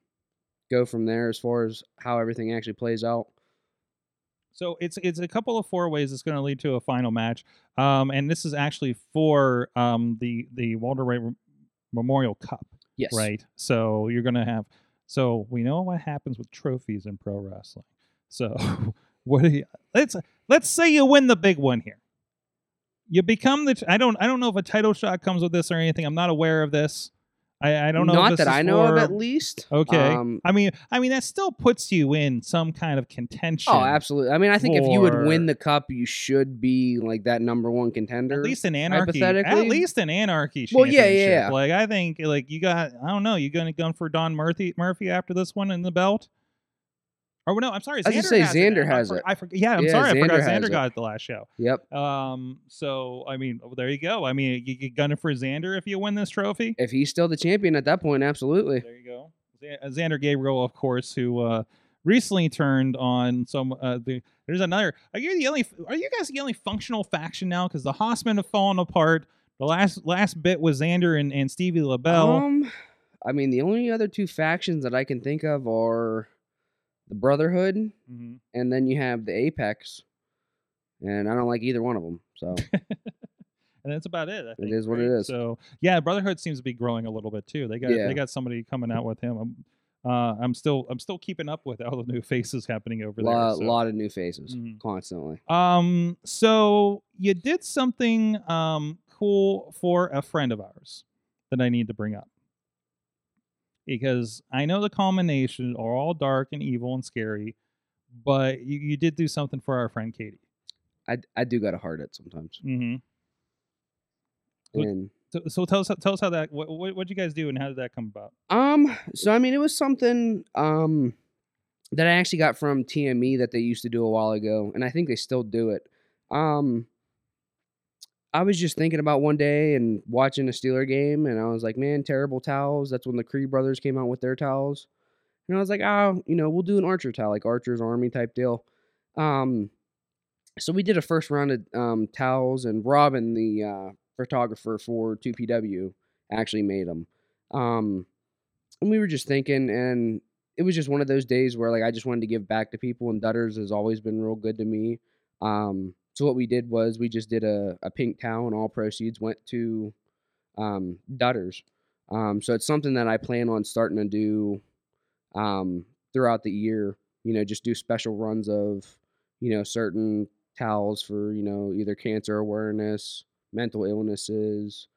go from there as far as how everything actually plays out. So it's it's a couple of four ways. It's going to lead to a final match, um, and this is actually for um, the the Walter Ray Memorial Cup. Yes. right? So you're gonna have. So we know what happens with trophies in pro wrestling. So what do you? Let's let's say you win the big one here. You become the. I don't. I don't know if a title shot comes with this or anything. I'm not aware of this. I, I don't know. if Not that I know of, at least. Okay. Um, I mean, I mean that still puts you in some kind of contention. Oh, absolutely. I mean, I think if you would win the cup, you should be like that number one contender. At least in anarchy. At least in anarchy. Well, yeah, yeah, yeah. Like I think, like you got. I don't know. You gonna gun for Don Murphy Murphy after this one in the belt? Or no, I'm sorry. I Xander gonna say has Xander it. Has for- it. I forgot. Yeah, I'm Yeah, sorry. I forgot Xander has it. got it the last show. Yep. Um. So I mean, well, there you go. I mean, you get gunning for Xander if you win this trophy. If he's still the champion at that point, absolutely. There you go. Uh, Xander Gabriel, of course, who uh, recently turned on some. Uh, the, there's another. Are you the only? Are you guys the only functional faction now? Because the Hossmen have fallen apart. The last last bit was Xander and, and Stevie LaBelle. Um, I mean, the only other two factions that I can think of are the Brotherhood, Mhm. and then you have the Apex, and I don't like either one of them. So and that's about it. I think, is what it right? is. So yeah, Brotherhood seems to be growing a little bit too. They got Yeah. they got somebody coming out with him. I'm, uh, I'm still I'm still keeping up with all the new faces happening over a there. lot, so. lot of new faces Mhm. constantly. Um, so you did something um cool for a friend of ours that I need to bring up. Because I know the culmination are all dark and evil and scary, but you, you did do something for our friend Katie. I, I do got to heart it sometimes. Mm-hmm. And So, so tell us tell us how that what what what'd you guys do and how did that come about? um, so I mean, it was something um that I actually got from TME that they used to do a while ago, and I think they still do it. Um, I was just thinking about one day and watching a Steeler game, and I was like, man, terrible towels. That's when the Creed brothers came out with their towels, and I was like, oh, you know, we'll do an Archer towel, like Archer's Army type deal. Um, so we did a first round of um, towels, and Robin, the uh, photographer for 2PW, actually made them. Um, and we were just thinking, and it was just one of those days where like I just wanted to give back to people, and Dutters has always been real good to me. Um, so what we did was we just did a, a pink towel, and all proceeds went to um, Dutters. Um, so it's something that I plan on starting to do um, throughout the year. You know, just do special runs of you know certain towels for you know either cancer awareness, mental illnesses,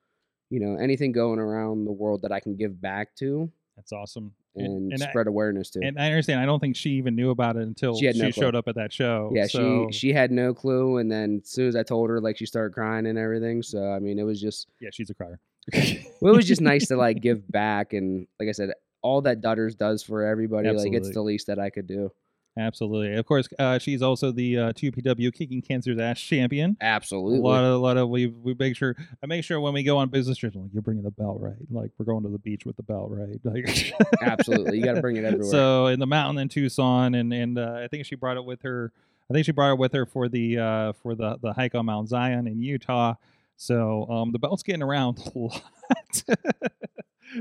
you know anything going around the world that I can give back to That's awesome. And, and I- spread awareness to. And I understand. I don't think she even knew about it until She no showed up at that show. yeah, so, she she had no clue, and then as soon as I told her, like she started crying and everything. So I mean, it was just yeah, she's a crier. well, it was just nice to like give back, and like I said, all that Dutters does for everybody, like it's the least that I could do. Absolutely. Of course, uh, she's also the uh, 2PW Kicking Cancer's Ass champion. Absolutely. A lot of, a lot of, we we make sure, I make sure when we go on business trips, like you're bringing the belt, right? Like we're going to the beach with the belt, right? Like, Absolutely. You gotta bring it everywhere. So in the mountain in Tucson, and and uh, I think she brought it with her. I think she brought it with her for the uh, for the the hike on Mount Zion in Utah. So um, the belt's getting around a lot.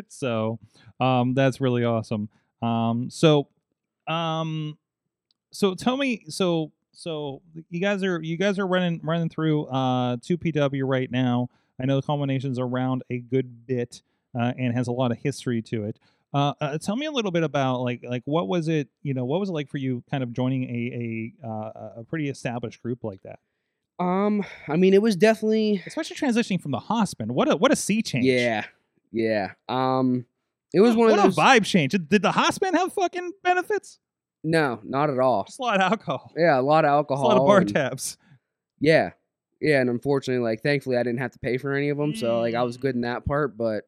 so um, that's really awesome. Um, so um, so tell me, so so you guys are you guys are running running through uh 2PW right now. I know the culmination's around a good bit uh, and has a lot of history to it. Uh, uh, tell me a little bit about like like what was it you know what was it like for you kind of joining a a uh, a pretty established group like that, um, I mean, it was definitely especially transitioning from the Hosman. What a what a sea change. yeah, yeah. Um, it was what, one of what those. a vibe change. Did, the Hosman have fucking benefits? No, not at all. Just a lot of alcohol. Yeah, a lot of alcohol. a lot of bar and- tabs. Yeah, yeah, and unfortunately, like thankfully, I didn't have to pay for any of them, so like I was good in that part. But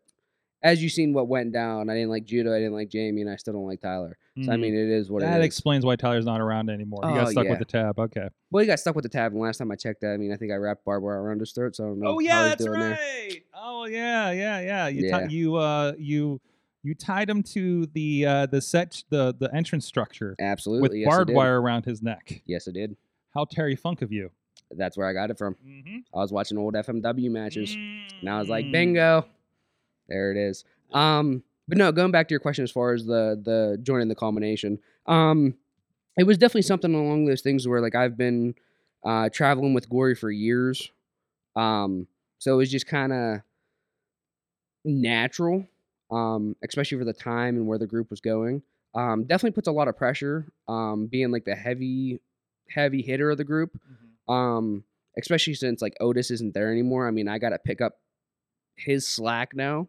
as you seen what went down, I didn't like Judo, I didn't like Jamie, and I still don't like Tyler. So I mean, it is what it is. that it is. explains why Tyler's not around anymore. He got Oh, stuck yeah. with the tab. Okay. well, he got stuck with the tab, and last time I checked that, I mean, I think I wrapped barbed wire around his throat, so I don't know. Oh how yeah, he's that's doing there. right. Oh yeah, yeah, yeah. You Yeah. you uh you you tied him to the uh the set the the entrance structure Absolutely, with yes, barbed wire around his neck. Yes, I did. How Terry Funk of you. That's where I got it from. Mm-hmm. I was watching old FMW matches, and I was like, Mm. bingo, there it is. Um, but no, going back to your question as far as the the joining the culmination, um, it was definitely something along those things where like I've been uh, traveling with Glory for years, um, so it was just kind of natural, um, especially for the time and where the group was going. Um, definitely puts a lot of pressure, um, being like the heavy, heavy hitter of the group Mm-hmm. um especially since like otis isn't there anymore i mean i gotta pick up his slack now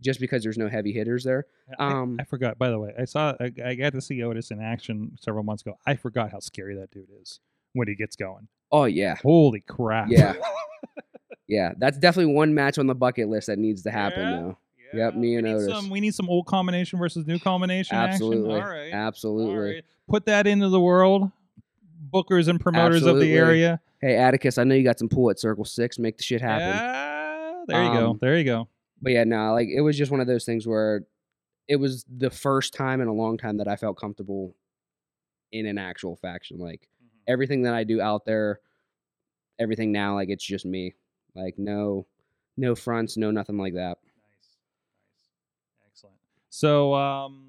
just because there's no heavy hitters there I, Um, I forgot. By the way, I saw I, I got to see Otis in action several months ago. I forgot how scary that dude is when he gets going. oh yeah Holy crap! Yeah. yeah that's definitely one match on the bucket list that needs to happen Yeah? Now Yep, me and need Otis. Some, we need some old combination versus new combination. absolutely Action. All right. absolutely All right. Put that into the world. Bookers and promoters of the area. hey atticus i know you got some pull at circle six make the shit happen Yeah. There you go. Um, There you go. but yeah no like it was just one of those things where it was the first time in a long time that I felt comfortable in an actual faction. Like everything that I do out there, everything now, like it's just me. Like no, no fronts, no nothing like that. Nice, nice, excellent. So, um,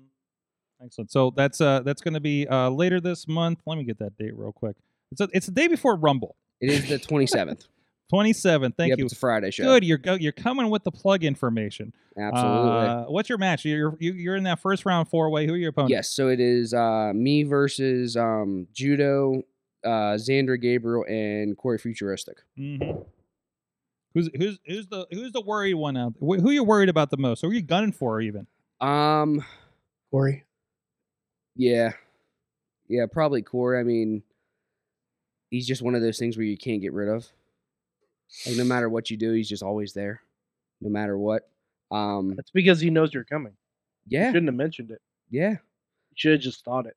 excellent. So that's uh that's going to be uh later this month. Let me get that date real quick. It's a, it's the day before Rumble, It is the twenty seventh. twenty seventh. Thank yep, you. It's a Friday show. Good. You're go, you're coming with the plug information. Absolutely. Uh, what's your match? You're you- you're in that first round four way. Who are your opponents? Yes, so it is uh, me versus um, Judo, uh, Xander Gabriel, and Corey Futuristic. Mm-hmm. Who's who's who's the who's the worried one out? Wh- Who you worried about the most? Who are you gunning for even? Um, Corey. yeah, yeah, probably Corey. I mean, he's just one of those things where you can't get rid of. Like no matter what you do, he's just always there, no matter what. Um, That's because he knows you're coming. yeah, Shouldn't have mentioned it. yeah, You should have just thought it.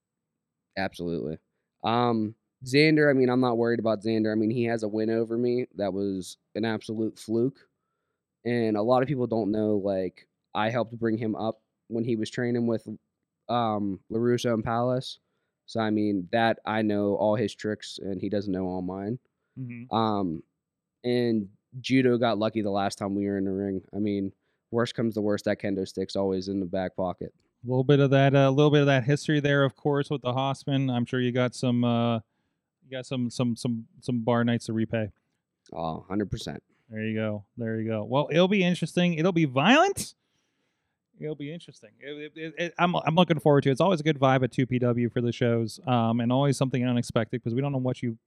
absolutely. Um, Xander, I mean, I'm not worried about Xander. I mean, he has a win over me that was an absolute fluke. And a lot of people don't know, like, I helped bring him up when he was training with um LaRusso and Palace. So I mean that I know all his tricks and he doesn't know all mine. Mm-hmm. Um and Judo got lucky the last time we were in the ring. I mean, worst comes to worst, that kendo stick's always in the back pocket. A little bit of that, a little bit of that history there, of course, with the Hossman. I'm sure you got some, uh, you got some, some, some, some bar nights to repay. Oh, 100%. There you go. There you go. Well, it'll be interesting. It'll be violent. It'll be interesting. It, it, it, I'm, I'm looking forward to it. It's always a good vibe at 2PW for the shows, um, and always something unexpected because we don't know what you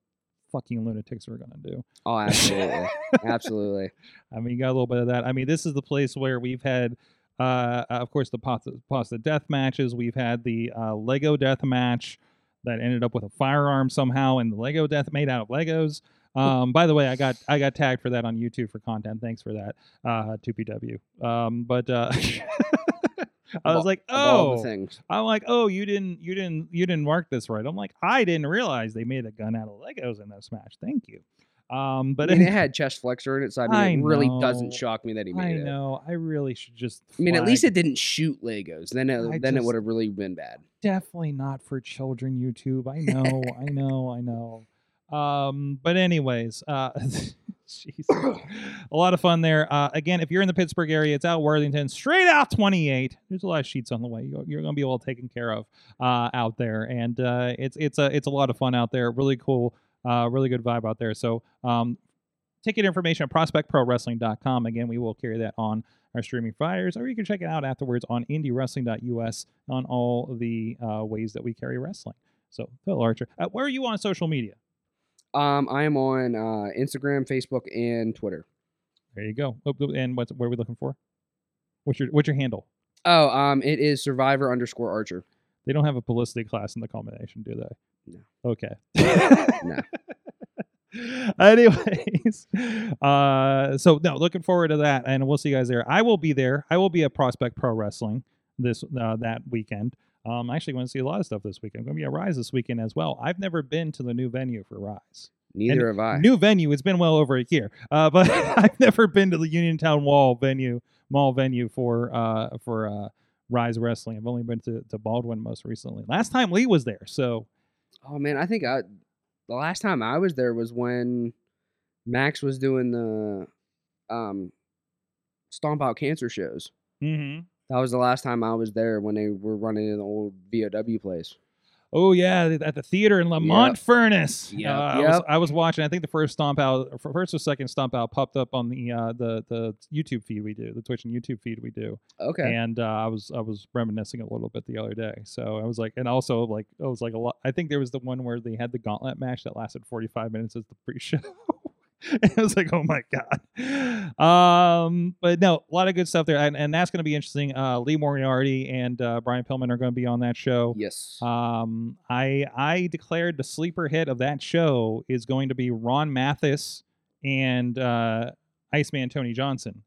fucking lunatics are going to do. Oh, absolutely. absolutely. I mean, you got a little bit of that. I mean, this is the place where we've had, uh, of course, the pasta, pasta death matches. We've had the uh, Lego death match that ended up with a firearm somehow, and the Lego death made out of Legos. Um, by the way, I got I got tagged for that on YouTube for content. Thanks for that, uh, 2PW. Um, but uh, I was like, Of all the oh, things. I'm like, oh, you didn't, you didn't, you didn't mark this right. I'm like, I didn't realize they made a gun out of Legos in that Smash. Thank you. Um, but I mean, it any- had chest flexor in it, so I mean, I it really doesn't shock me that he made I it. know. I really should just. I mean, at least it didn't shoot Legos. Then it, I then it would have really been bad. definitely not for children. YouTube. I know. I know. I know. Um, but anyways, uh, jeez, a lot of fun there. Uh, again, if you're in the Pittsburgh area, it's out Worthington, straight out 28. There's a lot of Sheetz on the way. You're, you're going to be well taken care of uh, out there, and uh, it's it's a it's a lot of fun out there. Really cool. Uh, really good vibe out there. So, um, ticket information at prospectprowrestling.com. Again, we will carry that on our streaming providers, or you can check it out afterwards on indiewrestling.us on all the uh, ways that we carry wrestling. So, Phil Archer, uh, where are you on social media? Um, I am on uh, Instagram, Facebook, and Twitter. There you go. Oh, And what's what are we looking for? What's your what's your handle? Oh, um, it is Survivor underscore Archer. They don't have a publicity class in the culmination, do they? No. Okay. No. Anyways, uh, so no, looking forward to that, and we'll see you guys there. I will be there. I will be at Prospect Pro Wrestling this uh, that weekend. Um, I actually want to see a lot of stuff this weekend. I'm going to be at Rise this weekend as well. I've never been to the new venue for Rise. Neither have I. New venue. It's been well over a year, uh, but I've never been to the Uniontown Wall venue, mall venue for uh, for uh, Rise Wrestling. I've only been to, to Baldwin most recently. Last time Lee was there, so oh man, I think I the last time I was there was when Max was doing the um Stomp Out Cancer shows. mm-hmm. That was the last time I was there when they were running in the old VOW place. Oh yeah, at the theater in Lemont Yep. Furnace. Yeah, Uh, I, was, Yep. I was watching. I think the first stomp out, first or second stomp out, popped up on the uh, the the YouTube feed we do, the Twitch and YouTube feed we do. Okay. And uh, I was I was reminiscing a little bit the other day. So I was like, and also like I was like a lot. I think there was the one where they had the gauntlet match that lasted 45 minutes as the pre-show. And I was like, oh my god. Um, but no, a lot of good stuff there, and, and that's going to be interesting. Uh, Lee Moriarty and uh, Brian Pillman are going to be on that show. yes. Um, I I declared the sleeper hit of that show is going to be Ron Mathis and uh, Iceman Tony Johnson.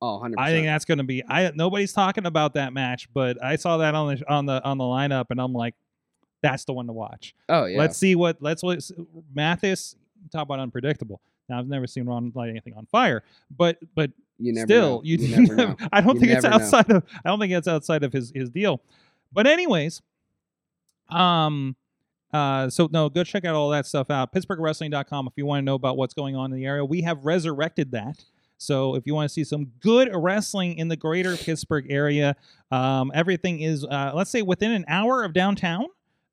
oh, 100%. I think that's going to be. I nobody's talking about that match, but I saw that on the on the on the lineup, and I'm like, that's the one to watch. oh, yeah. Let's see what let's let's Mathis talk about unpredictable. Now I've never seen Ron light anything on fire, but but You never still know. you, you never know. I don't You think it's never know. outside of I don't think it's outside of his his deal. But anyways, um uh so no go check out all that stuff out pittsburghwrestling.com if you want to know about what's going on in the area. We have resurrected that. So if you want to see some good wrestling in the greater Pittsburgh area, um, everything is uh, let's say within an hour of downtown.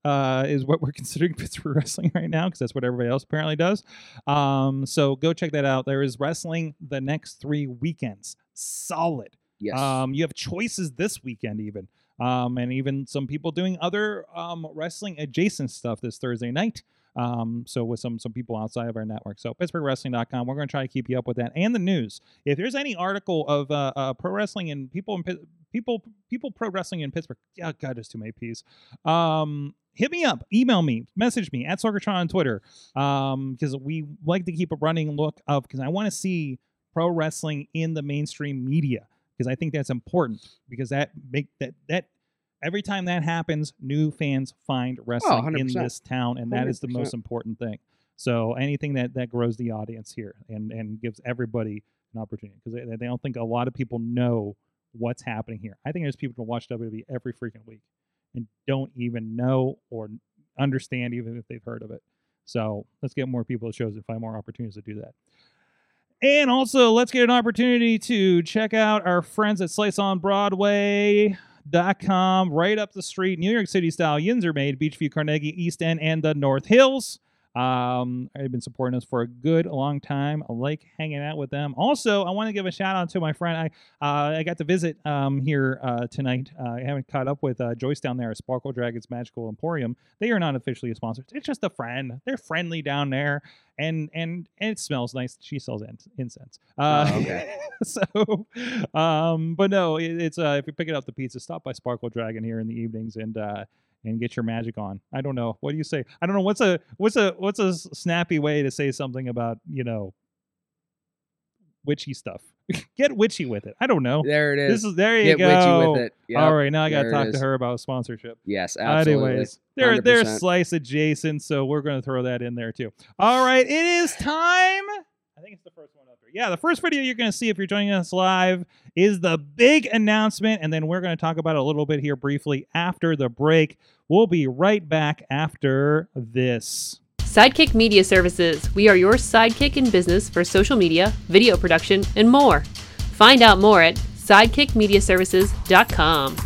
Uh, is what we're considering Pittsburgh wrestling right now because that's what everybody else apparently does. Um, so go check that out. There is wrestling the next three weekends. Solid. Yes. Um, you have choices this weekend, even, um, and even some people doing other um, wrestling adjacent stuff this Thursday night. Um, so with some some people outside of our network. So PittsburghWrestling.com. We're going to try to keep you up with that and the news. If there's any article of uh, uh, pro wrestling and people in people people pro wrestling in Pittsburgh, yeah, God, there's too many P's. Um, hit me up, email me, message me at Sorgatron on Twitter. Um, because we like to keep a running look of because I want to see pro wrestling in the mainstream media because I think that's important because that make that that every time that happens, new fans find wrestling in this town, and that is the 100%. most important thing. So anything that that grows the audience here and and gives everybody an opportunity because they, they don't think a lot of people know what's happening here. I think there's people who watch WWE every freaking week and don't even know or understand even if they've heard of it. So let's get more people to shows and find more opportunities to do that. And also, let's get an opportunity to check out our friends at SliceOnBroadway.com, right up the street, New York City style. Yins are made, Beechview, Carnegie, East End, and the North Hills. Um, they've been supporting us for a good long time. I like hanging out with them. Also, I want to give a shout out to my friend. I uh, I got to visit um, here uh, tonight. Uh, I haven't caught up with uh, Joyce down there at Sparkle Dragons Magical Emporium. They are not officially a sponsor. It's just a friend. They're friendly down there, and and, and it smells nice. She sells in- incense. Uh, Oh, okay. so, um, but no, it, it's uh, if you're picking up the pizza, stop by Sparkle Dragon here in the evenings and uh, and get your magic on. I don't know. What do you say? I don't know. What's a what's a what's a snappy way to say something about you know witchy stuff? get witchy with it. I don't know. there it is. This is there you Get go. witchy with it. Yep. All right, now I got to talk to her about sponsorship. Yes, absolutely. Anyways, they're they're 100%. slice adjacent, so we're going to throw that in there too. All right, it is time. I think it's the first one up there. Yeah, the first video you're going to see if you're joining us live is the big announcement, and then we're going to talk about it a little bit here briefly after the break. We'll be right back after this. Sidekick Media Services. We are your sidekick in business for social media, video production, and more. Find out more at sidekickmediaservices.com.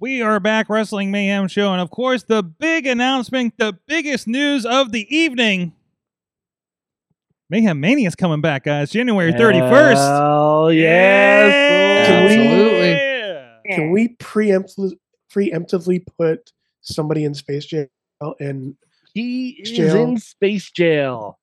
We are back, Wrestling Mayhem Show, and of course, the big announcement, the biggest news of the evening. Mayhem Mania is coming back, guys. January 31st. Oh yes. Can Absolutely. Yeah. Can we preemptively preemptively put somebody in space jail and He is Jail. in space jail.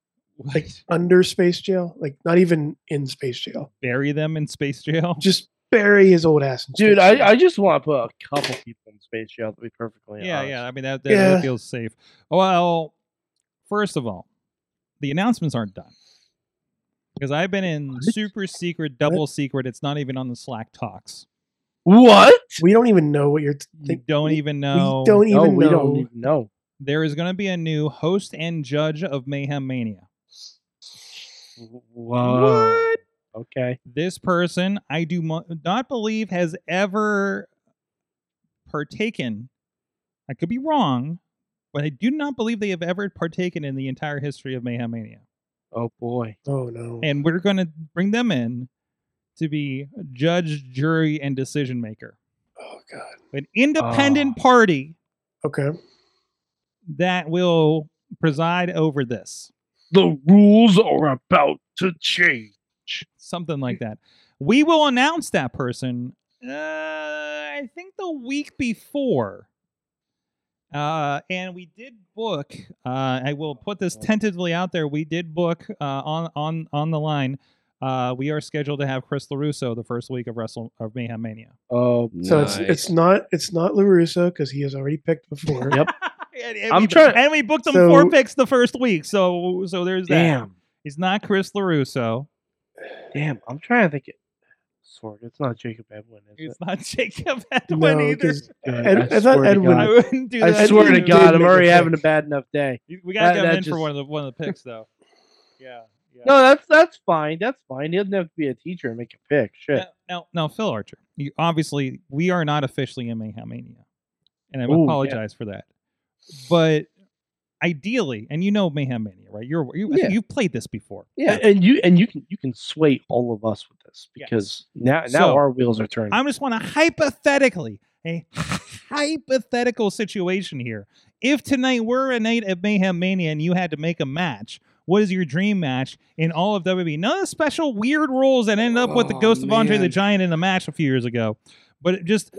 like under space jail? Like not even in space jail. bury them in space jail? Just bury his old ass in Dude, space jail. I, I just want to put a couple people in space jail to be perfectly yeah, honest. yeah. I mean, that, that, Yeah. that feels safe. Well, first of all, the announcements aren't done because I've been in What? super secret, double secret. It's not even on the Slack talks. What? we don't even know what you're You don't even know. We don't even No, we know. don't even know. There is going to be a new host and judge of Mayhem Mania. Whoa. Okay. This person, I do mo- not believe, has ever partaken. I could be wrong, but I do not believe they have ever partaken in the entire history of Mayhem Mania. Oh boy. Oh no. and we're going to bring them in to be judge, jury, and decision maker. oh god. An independent Ah. party Okay. that will preside over this. The rules are about to change. Something like that. We will announce that person, uh, I think the week before. Uh, and we did book. Uh, I will put this tentatively out there. We did book uh, on on on the line. Uh, we are scheduled to have Chris Larusso the first week of Wrestle of Mayhem Mania. Oh, So it's it's not it's not Larusso because he has already picked before. Yep. and, and I'm we, trying- and we booked him So- four picks the first week. So so there's that. damn. He's not Chris Larusso. Damn. I'm trying to think. It. Sorg, it's not Jacob Edwin, is He's it? not Jacob Edwin No, either. 'cause Good, uh, Ed- I I thought swear to Edwin- I God. wouldn't do that. I swear to either. God, I'm already having a bad enough day. We gotta That- get him that in for just- one of the one of the picks though. Yeah. yeah. No, that's that's fine. That's fine. He doesn't have to be a teacher and make a pick. Shit. Now, now, now, Phil Archer, you, obviously, we are not officially in Mayhem Mania, and I Ooh, yeah. apologize for that. But ideally, and you know Mayhem Mania, right? You're you, yeah. you've played this before. Yeah. And- And you and you can you can sway all of us with this Yes. because now now So, our wheels are turning. I just want to hypothetically, a hypothetical situation here. If tonight were a night of Mayhem Mania and you had to make a match, what is your dream match in all of WWE? None of the special weird rules that ended up with the Oh, Ghost of Andre the. Giant in a match a few years ago, but just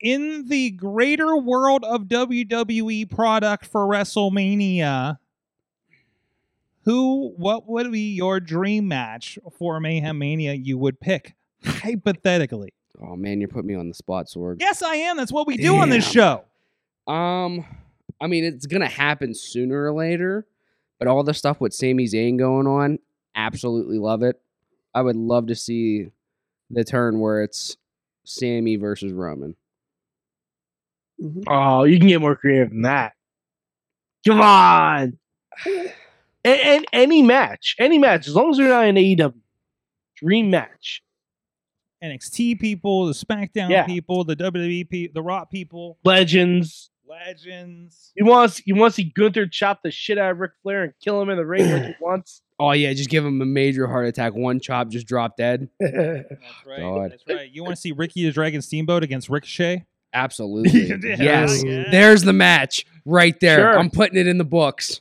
in the greater world of WWE product for WrestleMania. Who, what would be your dream match for Mayhem Mania you would pick? Hypothetically. Oh man, you're putting me on the spot, Sorg. Yes, I am. That's what we do on this show. Um, I mean, it's gonna happen sooner or later, but all the stuff with Sami Zayn going on, absolutely love it. I would love to see the turn where it's Sami versus Roman. Mhm. oh, you can get more creative than that. Come on. And, and any match, any match, as long as they're not in AEW, dream match. NXT people, the SmackDown Yeah. people, the WWE people, the Raw people, Legends. legends. You want to, you want to see Gunther chop the shit out of Ric Flair and kill him in the ring like he wants? Oh yeah, just give him a major heart attack. One chop, just drop dead. That's right. God. That's right. You want to see Ricky the Dragon Steamboat against Ricochet? Absolutely. Yes. yeah. There's the match right there. Sure. I'm putting it in the books.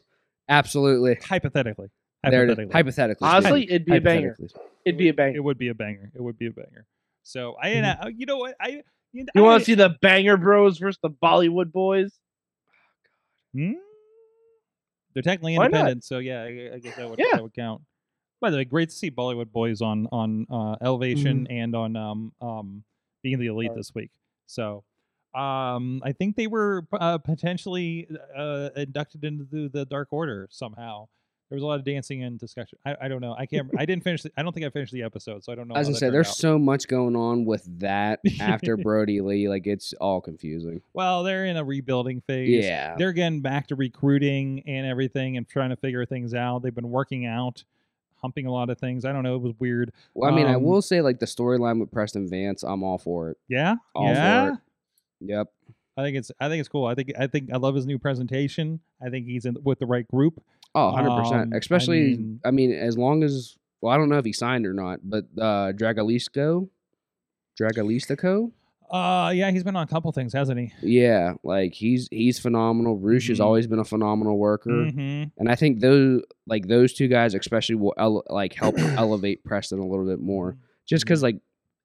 Absolutely. Hypothetically. There it is. Hypothetically. Hypothetically. Honestly, it'd be a banger. It'd be a banger. It would be a banger. It would be a banger. So I, uh, you know what? I you, You want to see the Banger Bros versus the Bollywood Boys? Hmm? They're technically Why not? independent, so yeah, I, I guess that would, Yeah. that would count. By the way, great to see Bollywood Boys on on uh, Elevation and on um um being the elite Right. this week. So um I think they were uh, potentially uh, inducted into the, the Dark Order somehow. There was a lot of dancing and discussion. I, I don't know. I can't. I didn't finish. The, I don't think I finished the episode, so I don't know. As I was how gonna that say there's out. so much going on with that after Brodie Lee, like it's all confusing. well, they're in a rebuilding phase. Yeah. they're getting back to recruiting and everything and trying to figure things out. They've been working out, humping a lot of things. I don't know. It was weird. Well, I mean, I Um, will say like the storyline with Preston Vance, I'm all for it. Yeah, All for yeah. Yep. I think it's. I think it's cool. I think. I think. I love his new presentation. I think he's in with the right group. Oh, 100 Um, I percent. Especially, mean- I mean, as long as well, I don't know if he signed or not, but uh Dragalisco, Dragalistico, Uh, yeah, he's been on a couple things, hasn't he? yeah, like he's he's phenomenal. Roosh has Mhm. always been a phenomenal worker, Mm-hmm. and I think those like those two guys especially will ele- like help elevate Preston a little bit more. Just because like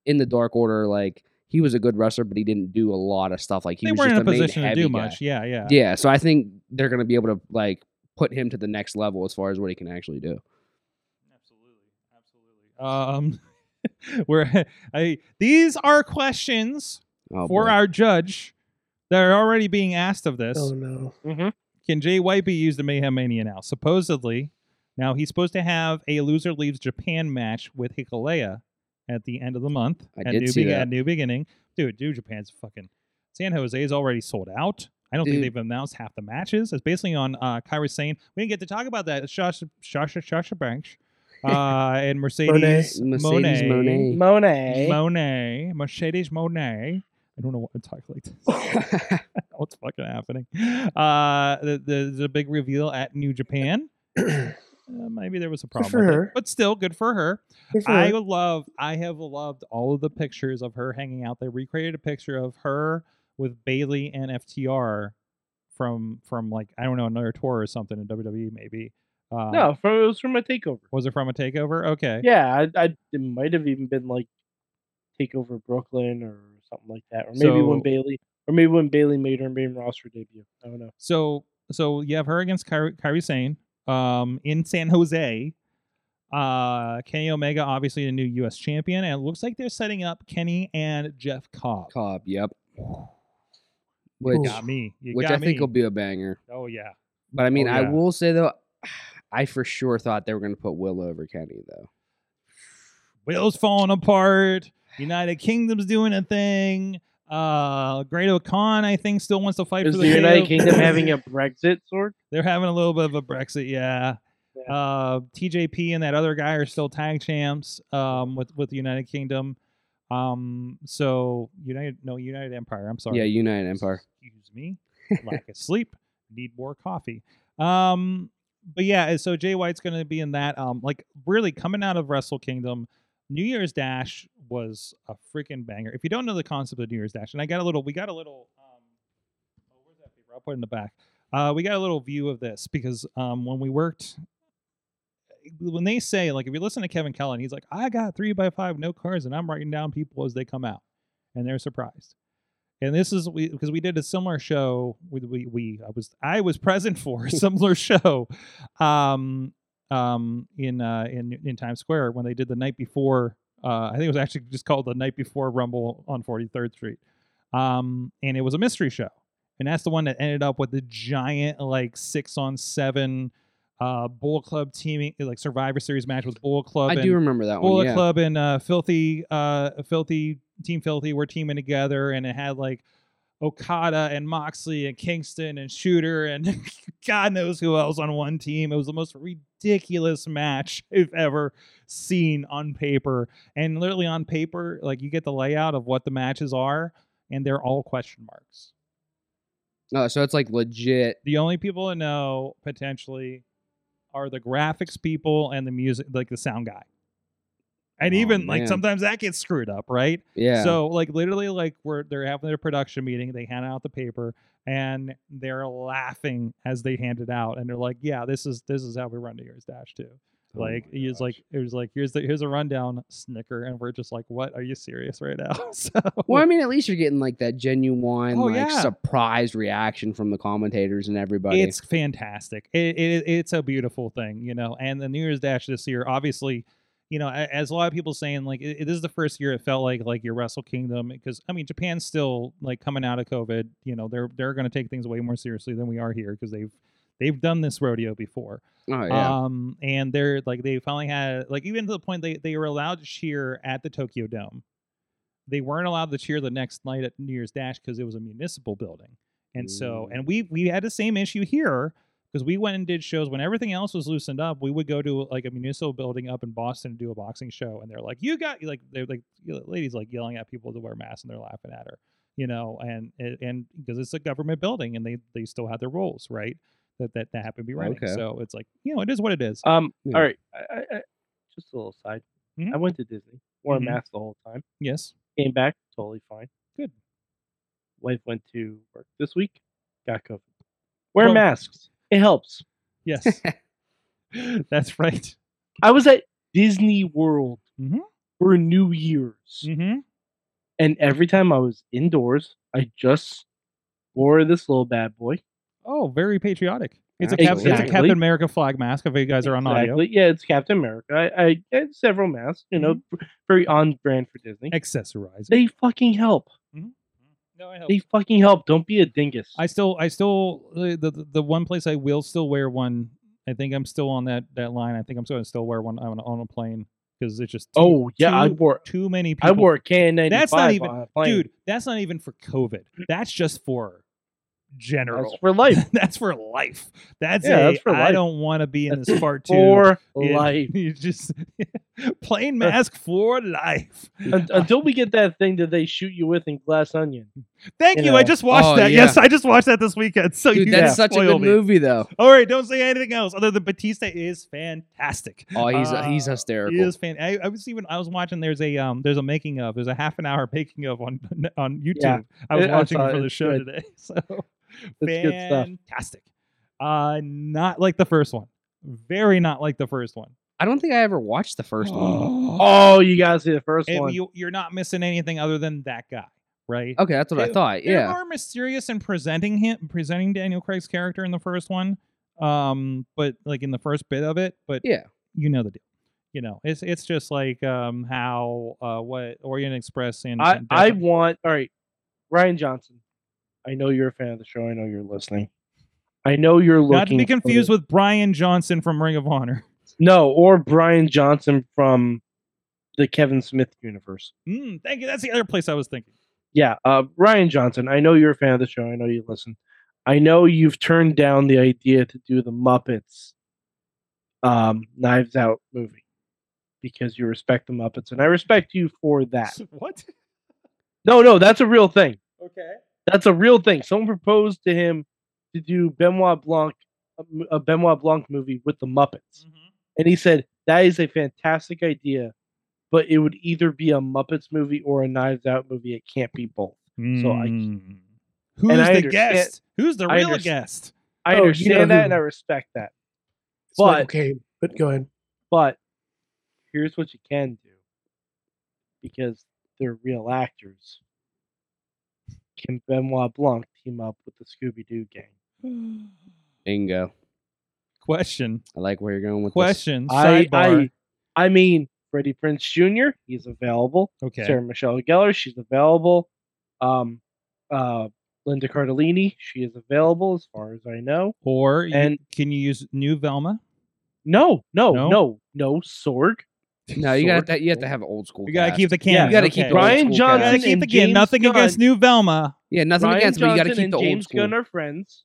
in the Dark Order, like he was a good wrestler, but he didn't do a lot of stuff. Like he They was weren't just in a main position to heavy do guy. much. Yeah, yeah. Yeah, so I think they're gonna be able to like put him to the next level as far as what he can actually do. Absolutely. Absolutely. Um, where I these are questions Oh, for boy. our judge that are already being asked of this. oh no. Can Jay White be used in Mayhem Mania now? Supposedly, now he's supposed to have a loser leaves Japan match with Hikuleo at the end of the month. I at did New see that. At New Beginning, dude, New Japan's fucking. San Jose is already sold out. I don't think Dude. they've announced half the matches. It's basically on uh, Kairi Sane, We didn't get to talk about that. Shasha Shasha Shasha Banks uh, and Mercedes Mercedes Moné. Moné. Moné Mercedes Moné. I don't know what to talk like this. What's fucking happening? Uh, the, the, there's a big reveal at New Japan. Uh, maybe there was a problem, for with it, her. but still good for her. Good for I her. love. I have loved all of the pictures of her hanging out. They recreated a picture of her with Bayley and FTR from from like I don't know another tour or something in WWE maybe. Uh, No, from, it was from a takeover. was it from a takeover? Okay, Yeah, I, I it might have even been like Takeover Brooklyn or something like that, or maybe when Bayley, or maybe when Bayley made her main roster debut. I don't know. So so you have her against Kairi, Kairi Sane um, in San Jose. Uh, Kenny Omega, obviously the new U.S. champion, and it looks like they're setting up Kenny and Jeff Cobb. Cobb, yep. Which, Got me. You which got I think will be a banger. Oh yeah. But I mean, Oh, I will say though, I for sure thought they were going to put Will over Kenny though. Will's falling apart. United Kingdom's doing a thing. Uh, Great Khan, I think, still wants to fight Is for the the United. Kingdom having a Brexit sort. They're having a little bit of a Brexit, yeah. Yeah. Uh, TJP and that other guy are still tag champs um, with with the United Kingdom. Um, so United, no United Empire. I'm sorry. Yeah, United Empire. Excuse me. Lack of sleep. Need more coffee. Um, but yeah, so Jay White's going to be in that. Um, like really coming out of Wrestle Kingdom, New Year's Dash was a freaking banger. If you don't know the concept of New Year's Dash, and I got a little, we got a little. Um, oh, where's that paper? I'll put it in the back. Uh, we got a little view of this because um, when we worked, when they say like if you listen to Kevin Kelly, he's like, I got three by five no cards, and I'm writing down people as they come out, and they're surprised. And this is we because we did a similar show. We, we we I was I was present for a similar show, um um in uh in in Times Square when they did the night before. Uh, I think it was actually just called the night before Rumble on 43rd Street, um and it was a mystery show, and that's the one that ended up with the giant like six on seven, uh Bullet Club teaming like Survivor Series match with Bullet Club. I do remember that one. Bullet Yeah. Club and uh, Filthy, uh, Filthy Team Filthy were teaming together, and it had like Okada and Moxley and Kingston and Shooter and God knows who else on one team. It was the most ridiculous match I've ever seen on paper, and literally on paper, like you get the layout of what the matches are, and they're all question marks. Oh, so it's like legit. The only people that know potentially are the graphics people and the music, like the sound guy. And Oh, even like sometimes that gets screwed up, right? Yeah. So like literally like we're they're having their production meeting, they hand out the paper and they're laughing as they hand it out and they're like, "Yeah, this is this is how we run New Year's Dash too." Oh like my he's like it was like here's the here's a rundown snicker and we're just like, "What? Are you serious right now?" so Well, I mean, at least you're getting like that genuine, Oh, like yeah. surprised reaction from the commentators and everybody. It's fantastic. It, it it's a beautiful thing, you know. And the New Year's Dash this year, obviously, you know, as a lot of people saying, like it, this is the first year it felt like like your Wrestle Kingdom because I mean Japan's still like coming out of COVID. You know, they're they're going to take things way more seriously than we are here because they've they've done this rodeo before. oh yeah. Um, and they're like they finally had like even to the point they they were allowed to cheer at the Tokyo Dome. They weren't allowed to cheer the next night at New Year's Dash because it was a municipal building. And so, and we we had the same issue here because we went and did shows when everything else was loosened up. We would go to like a municipal building up in Boston and do a boxing show, and they're like, "You got like they're like ladies like yelling at people to wear masks, and they're laughing at her, you know, and and because it's a government building and they they still have their rules, right? That that, that happen to be running. Okay. So it's like you know, it is what it is. Um. Yeah. All right. I, I, I, just a little side. Mhm. I went to Disney. Wore Mhm. a mask the whole time. yes. Came back totally fine. Good. Wife went to work this week. Got COVID. Wear Well- masks. It helps. Yes. That's right. I was at Disney World Mhm. for New Year's, Mm-hmm. and every time I was indoors, I just wore this little bad boy. Oh, very patriotic. It's a, cap- it's a Captain America flag mask. If you guys are on audio, Exactly. Yeah, it's Captain America. I, I had several masks. You know, Mm-hmm. very on brand for Disney. accessorize. They fucking help. No, I They fucking help. Don't be a dingus. I still, I still, uh, the, the the one place I will still wear one. I think I'm still on that that line. I think I'm going to still wear one on, on a plane because it's just too, oh yeah, I wore. too many people. I wore a KN95 That's not even, on a plane. dude. That's not even for COVID. That's just for general. That's for life. that's for life. That's Yeah, a. that's for I don't want to be in That's this part two. for Yeah, life. You just plain mask for life. Until we get that thing that they shoot you with in Glass Onion. Thank you you. I just watched Oh, that. yeah. Yes, I just watched that this weekend. So Dude, you that's such a good me. movie, though. All right, don't say anything else other than Batista is fantastic. Oh, he's he's Uh, hysterical. He is fan. I, I was even I was watching. There's a um. There's a making of. There's a half an hour making of on on YouTube. Yeah, I was I- I watching saw it for the show good. today. So It's good stuff. Fantastic. Uh, not like the first one. Very not like the first one. I don't think I ever watched the first one. Oh, you gotta see the first It- one. you, you're not missing anything other than that guy, right? Okay, that's what I They- thought. They're Yeah. more mysterious in presenting him, presenting Daniel Craig's character in the first one. Um, but like in the first bit of it, but Yeah. you know the deal. You know, it's it's just like um how uh what Orient Express and, I, and I Death- want all right, Rian Johnson. I know you're a fan of the show. I know you're listening. I know you're looking. not to be for- confused with Brian Johnson from Ring of Honor. no, or Brian Johnson from the Kevin Smith universe. Mm, thank you. That's the other place I was thinking. Yeah, uh, Rian Johnson. I know you're a fan of the show. I know you listen. I know you've turned down the idea to do the Muppets um, Knives Out movie because you respect the Muppets, and I respect you for that. what? No, no, that's a real thing. Okay. That's a real thing. Someone proposed to him to do Benoit Blanc, a Benoit Blanc movie with the Muppets, and he said that is a fantastic idea, but it would either be a Muppets movie or a Knives Out movie. It can't be both. So I- Mm. Who's I the guest? Who's the real understand- guest? I Oh, you know understand that, and I respect that. It's Michael But- Caine, but go ahead. But here's what you can do because they're real actors. Can Benoit Blanc team up with the Scooby Doo gang? Bingo. Question. I like where you're going with Question. I, Sidebar. I, I mean, Freddie Prinze Jr. He's available. okay. Sarah Michelle Gellar, she's available. Um, uh, Linda Cardellini, she is available as far as I know. Or you, And- can you use new Velma? No, no, No? no, no, Sorg. This. No, you got Sword. that. You have to have old school. You gotta keep the Yeah, canon. you gotta okay. keep the Brian old school Johnson cast. keep and the canon. James Nothing against new Velma. Yeah, nothing Brian against, but you gotta Johnson keep the and old James school. Gunn are friends.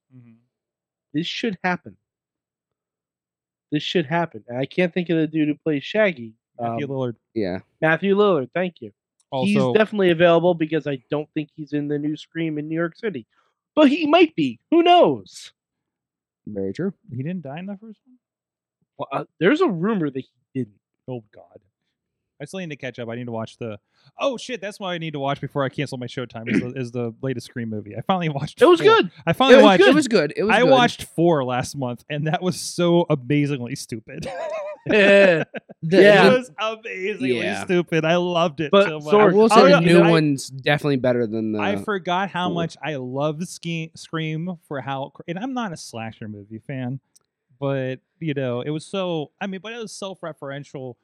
This should happen. This should happen. And I can't think of the dude who plays Shaggy. Matthew Um, Lillard. Yeah, Matthew Lillard. Thank you. Also, he's definitely available because I don't think he's in the new Scream in New York City, but he might be. Who knows? very true. he didn't die in the first one. Well, uh, there's a rumor that he didn't. Oh God. I still need to catch up. I need to watch the. Oh shit! That's what I need to watch before I cancel my Showtime. Is the, is the latest Scream movie? I finally watched. It was four. good. I finally was, watched. good. it was good. It was. I good. watched four last month, and that was so amazingly stupid. Yeah. The, Yeah. it was amazingly Yeah. stupid. I loved it. But so much. I will say Oh, the yeah, new I- one's definitely better than the. I forgot how four. much I love Scream for how, and I'm not a slasher movie fan, but you know, it was so. I mean, but it was self-referential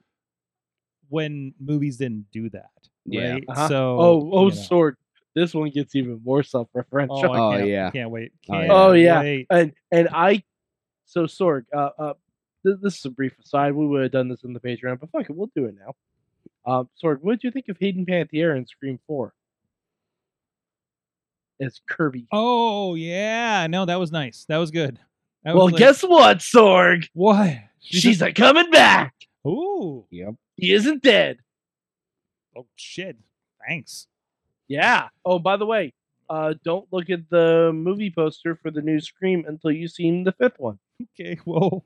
when movies didn't do that. Yeah. Right? Uh-huh. So. oh, oh, you know. Sorg. This one gets even more self-referential. Oh, I Oh, can't, yeah. Can't wait. Oh, yeah. Can't Oh, yeah. wait. and and I, so Sorg, uh, uh, th- this is a brief aside. We would have done this in the Patreon, but fuck it, we'll do it now. Um, Sorg, what did you think of Hayden Panettiere in Scream Four? As Kirby. Oh yeah, no, that was nice. That was good. That well, like- guess what, Sorg? what? She's a coming back. Ooh. Yep. He isn't dead. Oh shit. Thanks. Yeah. Oh, by the way, uh, don't look at the movie poster for the new Scream until you've seen the fifth one. Okay, well,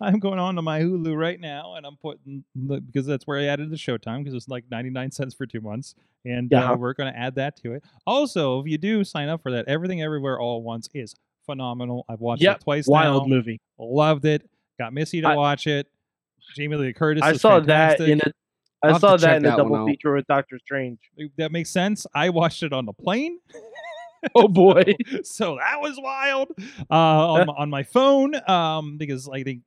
I'm going on to my Hulu right now, and I'm putting the, because that's where I added the Showtime because it's like 99 cents for two months, and Yeah. uh, we're going to add that to it. Also, if you do sign up for that, Everything Everywhere All at Once is phenomenal. I've watched Yep, it twice Wild now. movie. Loved it. Got Missy to I- watch it. Jamie Lee Curtis. I saw fantastic. that in a. I'll I saw that in one double out. feature with Doctor Strange. that makes sense. I watched it on the plane. Oh boy. so that was wild uh, on, my, on my phone um, because I think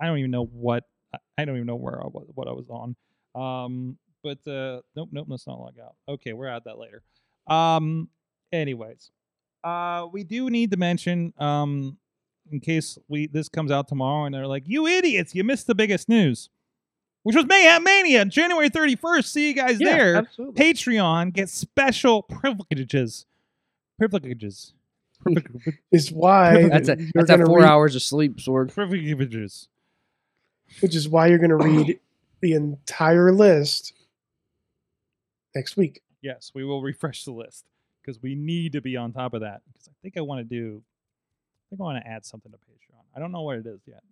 I don't even know what I- I don't even know where I was, what I was on. Um, but uh, nope, nope, let's not log out. Okay, we're at that later. Um, anyways, uh, we do need to mention um, in case we this comes out tomorrow and they're like, "You idiots, you missed the biggest news," which was Mayhem Mania, January thirty first. See you guys Yeah, there. absolutely. Patreon gets special privileges. Privileges. Privileges. Is why That's a you're that's a four read, hours of sleep, Sorg. Privileges. which is why you're going to read the entire list next week. Yes, we will refresh the list because we need to be on top of that. Because I think I want to do, I think I want to add something to Patreon. I don't know what it is yet.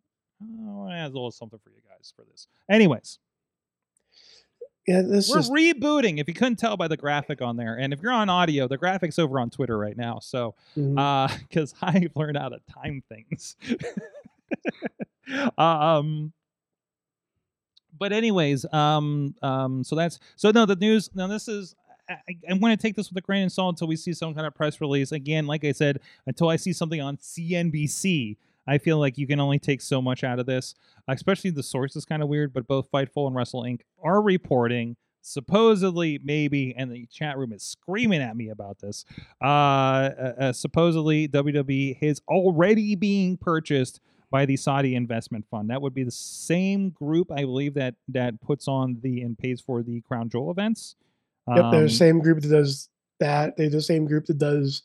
I want to add a little something for you guys for this. Anyways, Yeah, this we're is rebooting. If you couldn't tell by the graphic on there, and if you're on audio, the graphic's over on Twitter right now. So mhm. uh because i've learned how to time things um but anyways um um so that's so no the news now this is I, I want to take this with a grain of salt until we see some kind of press release. Again, like I said, until I see something on CNBC, I feel like you can only take so much out of this. Especially the source is kind of weird, but both Fightful and Wrestle Inc. are reporting supposedly, maybe, and the chat room is screaming at me about this. Uh, uh, uh, supposedly, WWE is already being purchased by the Saudi investment fund. That would be the same group, I believe, that that puts on the and pays for the Crown Jewel events. Yep, they're Um, the same group that does that. They're the same group that does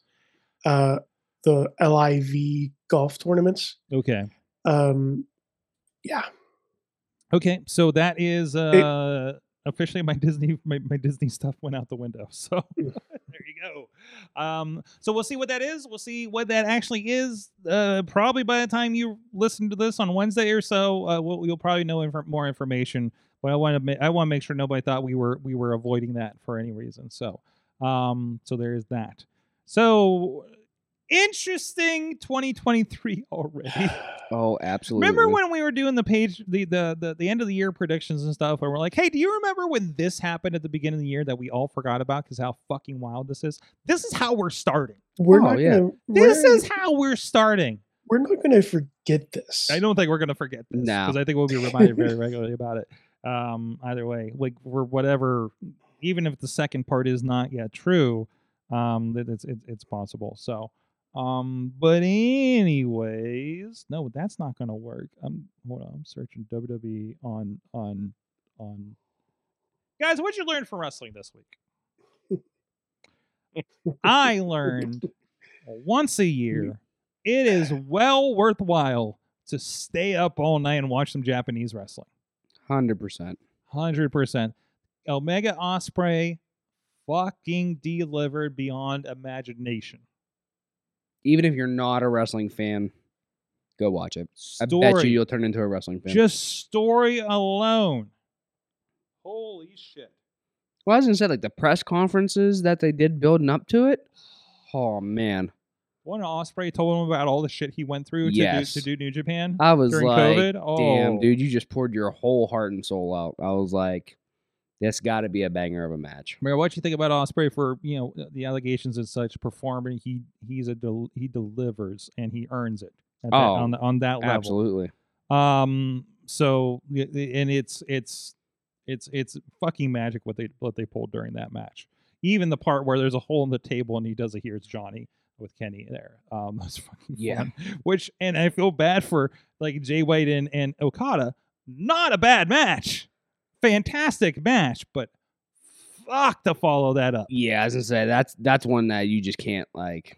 uh, the LIV golf tournaments. Okay. Um, yeah, Okay, so that is uh officially my Disney my, my Disney stuff went out the window. So there you go. Um so we'll see what that is. We'll see what that actually is. Uh probably by the time you listen to this on Wednesday or so, uh we'll, you'll probably know inf- more information. But I want to ma- I want to make sure nobody thought we were we were avoiding that for any reason. So um so there is that. So interesting 2023 already. Oh, absolutely. Remember when we were doing the page, the, the the the end of the year predictions and stuff, where we're like, "Hey, do you remember when this happened at the beginning of the year that we all forgot about because how fucking wild this is? This is how we're starting. We're Oh, not yeah. gonna. This we're, is how we're starting. we're not gonna forget this. I don't think we're gonna forget this No. because I think we'll be reminded very regularly about it. Um, either way, like for whatever, even if the second part is not yet true, um, that it's it's, it's possible. So. Um, but anyways, no, that's not gonna work. I'm hold on, I'm searching WWE on on on. Guys, what'd you learn from wrestling this week? I learned once a year it is well worthwhile to stay up all night and watch some Japanese wrestling. Hundred percent. Hundred percent. Omega Osprey fucking delivered beyond imagination. Even if you're not a wrestling fan, go watch it. I bet you you'll turn into a wrestling fan. Just story alone. Holy shit. well, I was gonna say like the press conferences that they did building up to it. Oh man, When Osprey told him about all the shit he went through to, Yes. do, to do New Japan I was during like, COVID. Oh, damn, dude, you just poured your whole heart and soul out. I was like, this got to be a banger of a match. Mayor, what do you think about Osprey for you know the allegations and such performing? He he's a del- he delivers and he earns it at that, Oh, on the, on that level. Absolutely. Um. So y- y- and it's it's it's it's fucking magic what they what they pulled during that match. Even the part where there's a hole in the table and he does a here's Johnny with Kenny there. Um, that's fucking Yeah. fun. Which and I feel bad for like Jay White and and Okada. Not a bad match, fantastic match, but fuck to follow that up. Yeah, as I say that's that's one that you just can't like,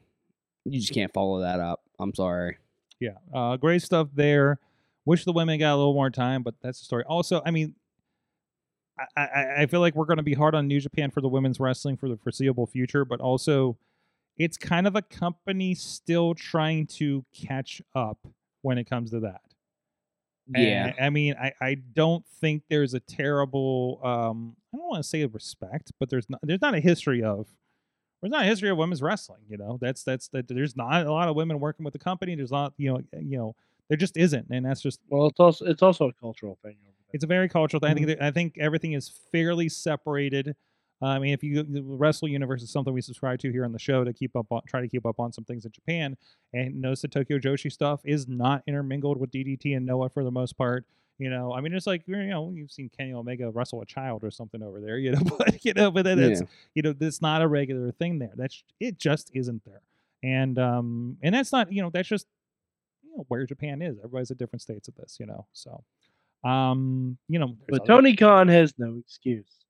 you just can't follow that up. I'm sorry. Yeah, uh, great stuff there. Wish the women got a little more time, but that's the story. Also, I mean, I, I, I feel like we're going to be hard on New Japan for the women's wrestling for the foreseeable future, but also it's kind of a company still trying to catch up when it comes to that. Yeah. And, I mean, I, I don't think there's a terrible um I don't want to say respect, but there's not there's not a history of there's not a history of women's wrestling, you know. That's that's that there's not a lot of women working with the company. There's not, you know, you know, there just isn't. And that's just Well, it's also it's also a cultural thing. It's a very cultural thing. I think I think everything is fairly separated. Uh, I mean, if you the Wrestle Universe is something we subscribe to here on the show to keep up on, try to keep up on some things in Japan, and notice the Tokyo Joshi stuff is not intermingled with DDT and Noah for the most part. You know, I mean, it's like you know, you've seen Kenny Omega wrestle a child or something over there, you know, but you know, but then it's Yeah. you know, that's not a regular thing there. That's it just isn't there, and um, and that's not you know, that's just you know where Japan is. Everybody's at different states of this, you know, so. Um, you know, But Tony Khan has no excuse.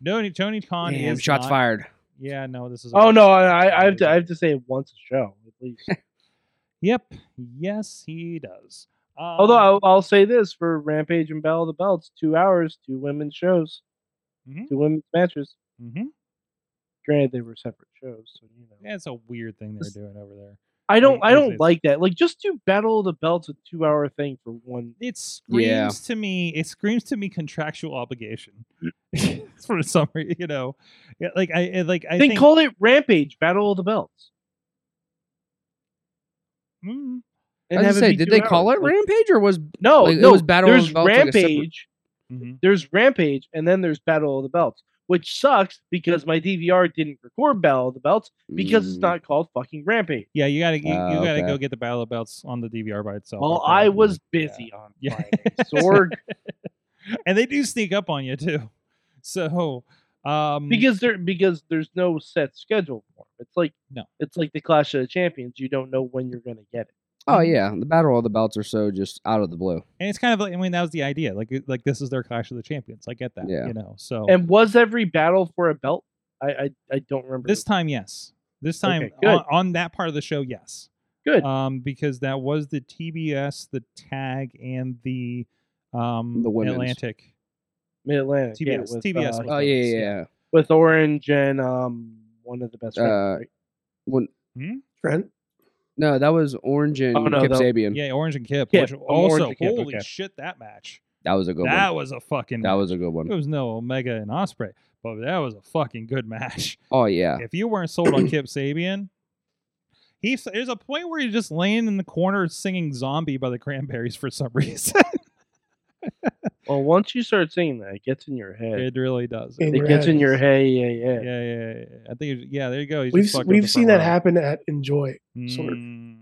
No, Tony Khan Damn, is shots not- fired. Yeah, no, this is. Oh no, I, I have to I have to say it once a show at least. Yep. Yes, he does. Um, Although I'll, I'll say this for Rampage and Battle of the Belts, two hours, two women's shows, Mhm. two women's matches. mhm. Granted, they were separate shows, so you know. Yeah, it's a weird thing they're doing over there. I don't I don't like that. Like just do Battle of the Belts a two hour thing for one. It screams Yeah. to me. It screams to me contractual obligation. For some, re- you know, yeah, like I I- like I then think. call it Rampage Battle of the Belts. Mm, I was gonna say, did two they call it Like, Rampage or was No, like, it was Battle of the Belts, like a separate- Rampage. mhm. there's Rampage, and then there's Battle of the Belts, which sucks because my DVR didn't record Battle of the Belts because it's Mm, not called fucking Rampage. Yeah, you gotta you, Ah, you gotta okay. go get the battle of the belts on the DVR by itself. Well, I was busy on Yeah. Friday. Sorg, and they do sneak up on you too. So, um, because there because there's no set schedule for 'em. It's like No. it's like the Clash of the Champions. You don't know when you're gonna get it. Oh yeah, the Battle of the Belts are so just out of the blue. and it's kind of like I mean that was the idea. Like like this is their Clash of the Champions. I get that. Yeah. You know. So And was every battle for a belt? I I, I don't remember. this time, yes. This time Okay, good. on, on that part of the show, yes. Good. Um, because that was the TBS, the tag, and the Um, The women's. Atlantic. Mid Atlantic. TBS Yeah, with, TBS uh, Oh yeah, yeah, yeah. yeah. with Orange and um one of the best friends. Uh, right? When, Trent. No, that was Orange oh, and Oh, no, Kip that- Sabian. Yeah, Orange and Kip. Kip. which Oh, also, and Kip, holy okay. shit, that match. That was a good that one. was a fucking. That was a match. good It one. was no Omega and Osprey, but that was a fucking good match. Oh yeah. If you weren't sold on Kip Sabian, he's there's a point where he's just laying in the corner singing "Zombie" by the Cranberries for some reason. Well, once you start singing that, it gets in your head. it really does. In It your gets in your head. Yeah, yeah. yeah, yeah, yeah, yeah. I think. it- Yeah, there you go. He's We've just s- fucked up we've seen that row. happen at Enjoy sort of. Mm.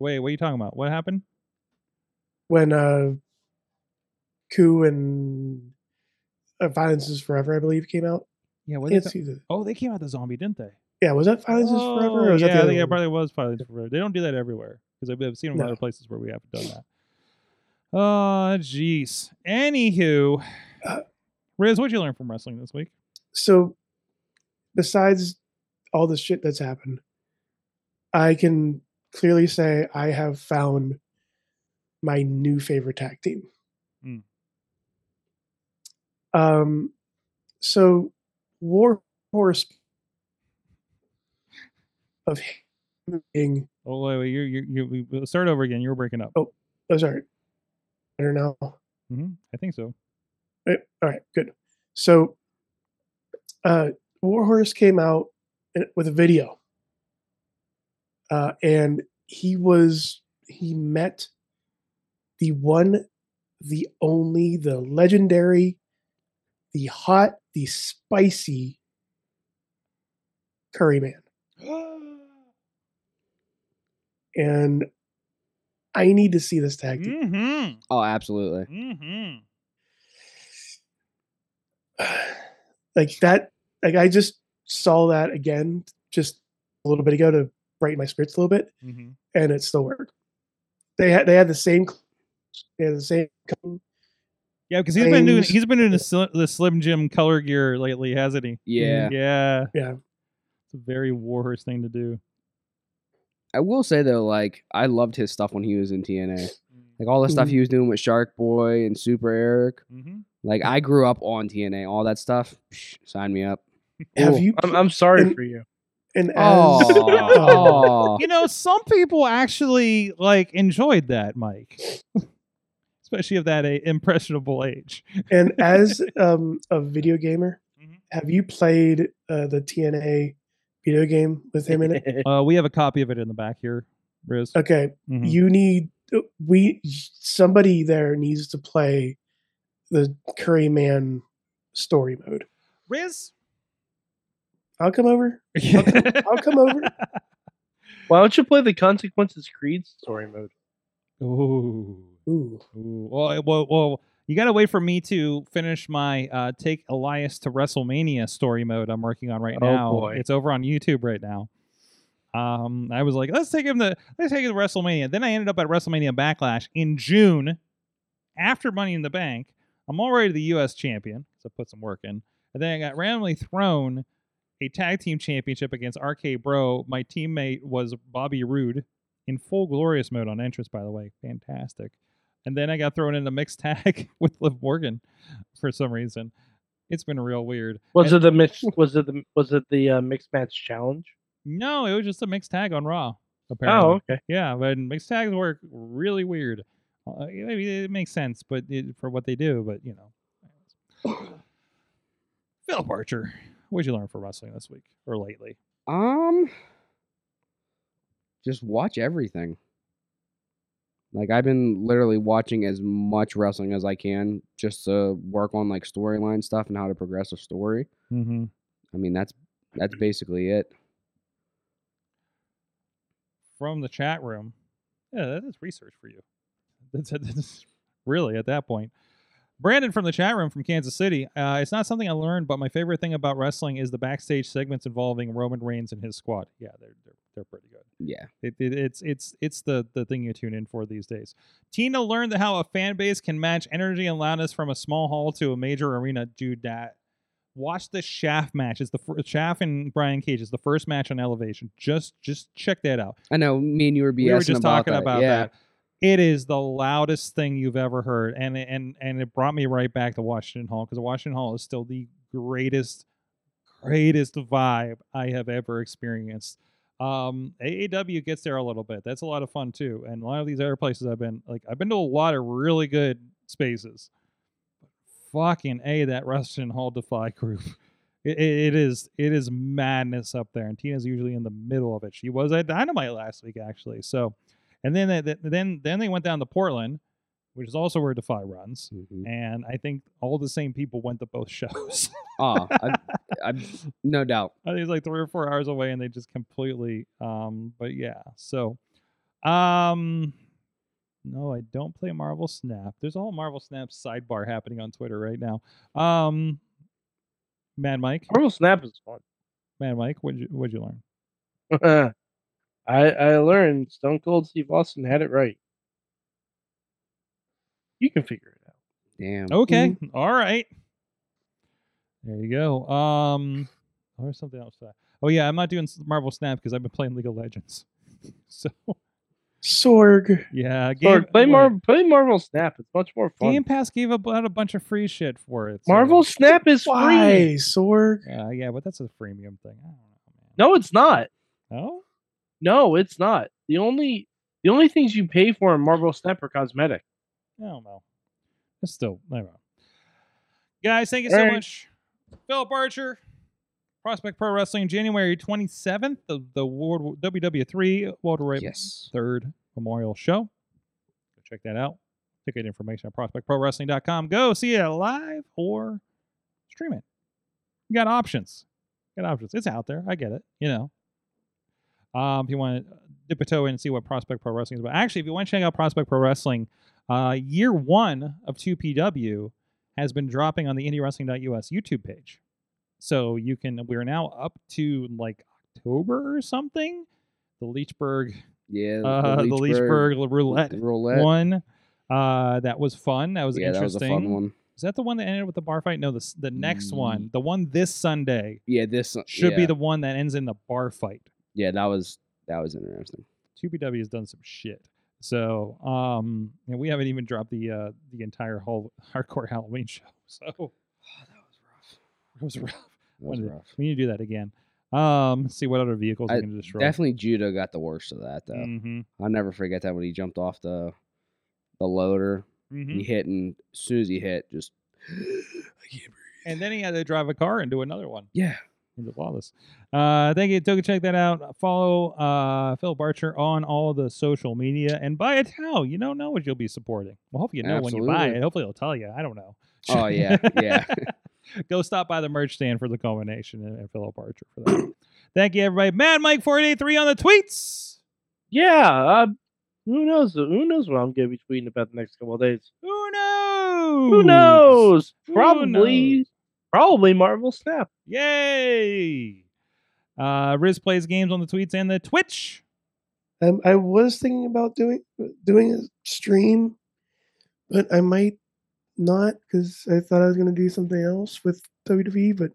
Wait, what are you talking about? What happened? when uh, Ku and uh, Violence is Forever, I believe, came out. Yeah, what Can't they see the, Oh, they came out the zombie, didn't they? yeah, was that Violence is Forever? Or was Oh, that yeah, the I think other it probably was Violence is Forever. They don't do that everywhere because I've, I've seen them in No. other places where we haven't done that. Oh, jeez. Anywho, Uh, Riz, what'd you learn from wrestling this week? so besides all the shit that's happened, I can clearly say I have found my new favorite tag team. Hmm. Um, so War Horse of being Oh, wait, wait, you, you, you, start over again. You were breaking up. oh sorry better now. hmm I think so. Right, All right, good. So, uh, Warhorse came out with a video, uh, and he was he met the one, the only, the legendary, the hot, the spicy Curry Man, and I need to see this tag team. Mm-hmm. Oh, absolutely. Mm-hmm. like that like i just saw that again just a little bit ago to brighten my spirits a little bit Mm-hmm. and it still worked they had they had the same they had the same Yeah, because he's been doing he's been doing the, sli- the Slim Jim color gear lately, hasn't he? Yeah. Yeah. yeah It's a very Warhorse thing to do. I will say though, like I loved his stuff when he was in TNA. Like all the stuff he was doing with Shark Boy and Super Eric. Mm-hmm. Like I grew up on TNA. All that stuff. Psh, sign me up. have Cool. you I'm, I'm sorry And- for you. and as Oh, You know, some people actually like enjoyed that, Mike, especially of that a- impressionable age. and as um a video gamer Mhm. have you played uh, the tna video game with him in it Uh, we have a copy of it in the back here, Riz. okay Mhm. you need we somebody there needs to play the curry man story mode Riz. i'll come over I'll come over. Why don't you play the Consequences Creed story mode? Ooh. Ooh. Ooh. Well, well, well, you got to wait for me to finish my uh, take Elias to WrestleMania story mode I'm working on right Oh, now. boy. It's over on YouTube right now. Um, I was like, let's take him to let's take him to WrestleMania. Then I ended up at WrestleMania Backlash in June, after Money in the Bank. I'm already the U.S. champion, so I put some work in. And then I got randomly thrown a tag team championship against RK Bro. My teammate was Bobby Roode in full glorious mode on entrance, by the way. Fantastic. And then I got thrown in a mixed tag with Liv Morgan for some reason. It's been real weird. Was And- it the mix? Was it the was it the uh, mixed match challenge? No, it was just a mixed tag on Raw. Apparently. Oh, okay. Yeah, but mixed tags work really weird. Uh, maybe it makes sense, but it, for what they do, but you know. Philip Archer, what'd you learn from wrestling this week or lately? Um, just watch everything. Like I've been literally watching as much wrestling as I can just to work on like storyline stuff and how to progress a story. Mm-hmm. I mean that's that's basically it. From the chat room, yeah, that is research for you. That's, that's really at that point. Brandon from the chat room from Kansas City. Uh, it's not something I learned, but my favorite thing about wrestling is the backstage segments involving Roman Reigns and his squad. Yeah, they're they're, they're pretty good. Yeah. It, it, it's it's it's the the thing you tune in for these days. Tina learned how a fan base can match energy and loudness from a small hall to a major arena. Dude, that watch the Shaft match. It's the fir- Shaft and Brian Cage is the first match on Elevation. Just just check that out. I know me and you were BSing we were just about talking that. about yeah. that. It is the loudest thing you've ever heard, and and and it brought me right back to Washington Hall because Washington Hall is still the greatest, greatest vibe I have ever experienced. Um, AAW gets there a little bit. That's a lot of fun too, and a lot of these other places I've been, like I've been to a lot of really good spaces. Fucking a that Washington Hall Defy group. It, it, it is it is madness up there, and Tina's usually in the middle of it. She was at Dynamite last week actually. So, and then they, then then they went down to Portland, which is also where Defy runs, Mhm. and I think all the same people went to both shows. Oh, I, I, no doubt. I think it's like three or four hours away, and they just completely. Um, but yeah, so, um, no, I don't play Marvel Snap. There's a whole Marvel Snap sidebar happening on Twitter right now. Um, Mad Mike, Marvel Snap is fun. Mad Mike, what'd you what'd you learn? I I learned Stone Cold Steve Austin had it right. You can figure it out. Damn. Okay, all right. There you go. Um, or something else. Oh yeah, I'm not doing Marvel Snap because I've been playing League of Legends. so Sorg. yeah, Or Game, play what? Mar- play Marvel Snap. It's much more fun. Game Pass gave up out a bunch of free shit for it. so- Marvel Snap is free. Why, Sorg? Uh, yeah, but that's a freemium thing. I don't know. No, it's not. No. No, it's not. The only the only things you pay for in Marvel Snap are cosmetic. I don't know. It's still, I don't. Guys, thank you so Alright. much. Philip Archer, Prospect Pro Wrestling, January 27th, the, the World WW3 World War Yes. third memorial show. Go check that out. Ticket information at prospectprowrestling.com. Go see it live or stream it. You got options. You got options. It's out there. I get it. You know. Um, if you want to dip a toe in and see what Prospect Pro Wrestling is about. Actually, if you want to check out Prospect Pro Wrestling, uh, year one of 2PW has been dropping on the IndieWrestling.us YouTube page. So you can, we're now up to like October or something. The Leechburg Yeah. uh, the Leechburg roulette roulette. one. Uh, that was fun. That was yeah, that was a fun one. Is that the one that ended with the bar fight? No, the the next Ye- one, the one this Sunday, Yeah, this should be the one that ends in the bar fight. Yeah, that was that was interesting. 2PW has done some shit. So, um, and we haven't even dropped the uh the entire whole hardcore Halloween show. So Oh, that was rough. it was rough. That was rough. We need to do that again. Um, see what other vehicles we I- can destroy. Definitely Judo got the worst of that though. hmm I'll never forget that when he jumped off the the loader. hmm He hit and as soon as he hit, just I can't breathe. And then he had to drive a car do another one. Yeah. Into Lawless. Uh, thank you. Go check that out. Follow uh, Philip Archer on all the social media and buy a towel. You don't know what you'll be supporting. Well, hopefully you know when you buy it. Hopefully it'll tell you. I don't know. Oh yeah, yeah. Go stop by the merch stand for the culmination and, and Philip Archer for that. Thank you, everybody. Mad Mike 483 on the tweets. Yeah. Uh, who knows? Who knows what I'm gonna be tweeting about the next couple of days? Who knows? Who knows? Who Probably, knows? Probably Marvel Snap. Yay! Uh, Riz plays games on the tweets and the Twitch. Um, I was thinking about doing doing a stream, but I might not because I thought I was going to do something else with WWE. But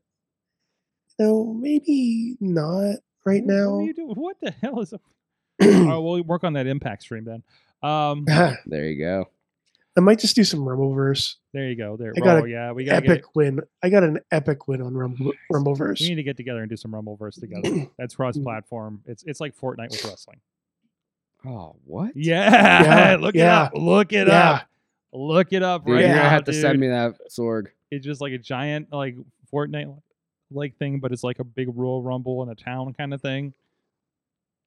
no, maybe not right What now. are you doing? What the hell is up? oh, we'll work on that impact stream then. Um, There you go. I might just do some Rumbleverse. there you go. There. I got oh, a yeah, we got get, Epic win. I got an epic win on Rumble, Rumbleverse. we need to get together and do some Rumbleverse together. That's cross-platform. Mm. It's it's like Fortnite with wrestling. Oh, what? Yeah, Yeah, look it up. Look it yeah. up. Look it up Dude, right you're gonna now, have to dude. send me that Sorg. It's just like a giant like Fortnite like thing, but it's like a big Royal Rumble in a town kind of thing.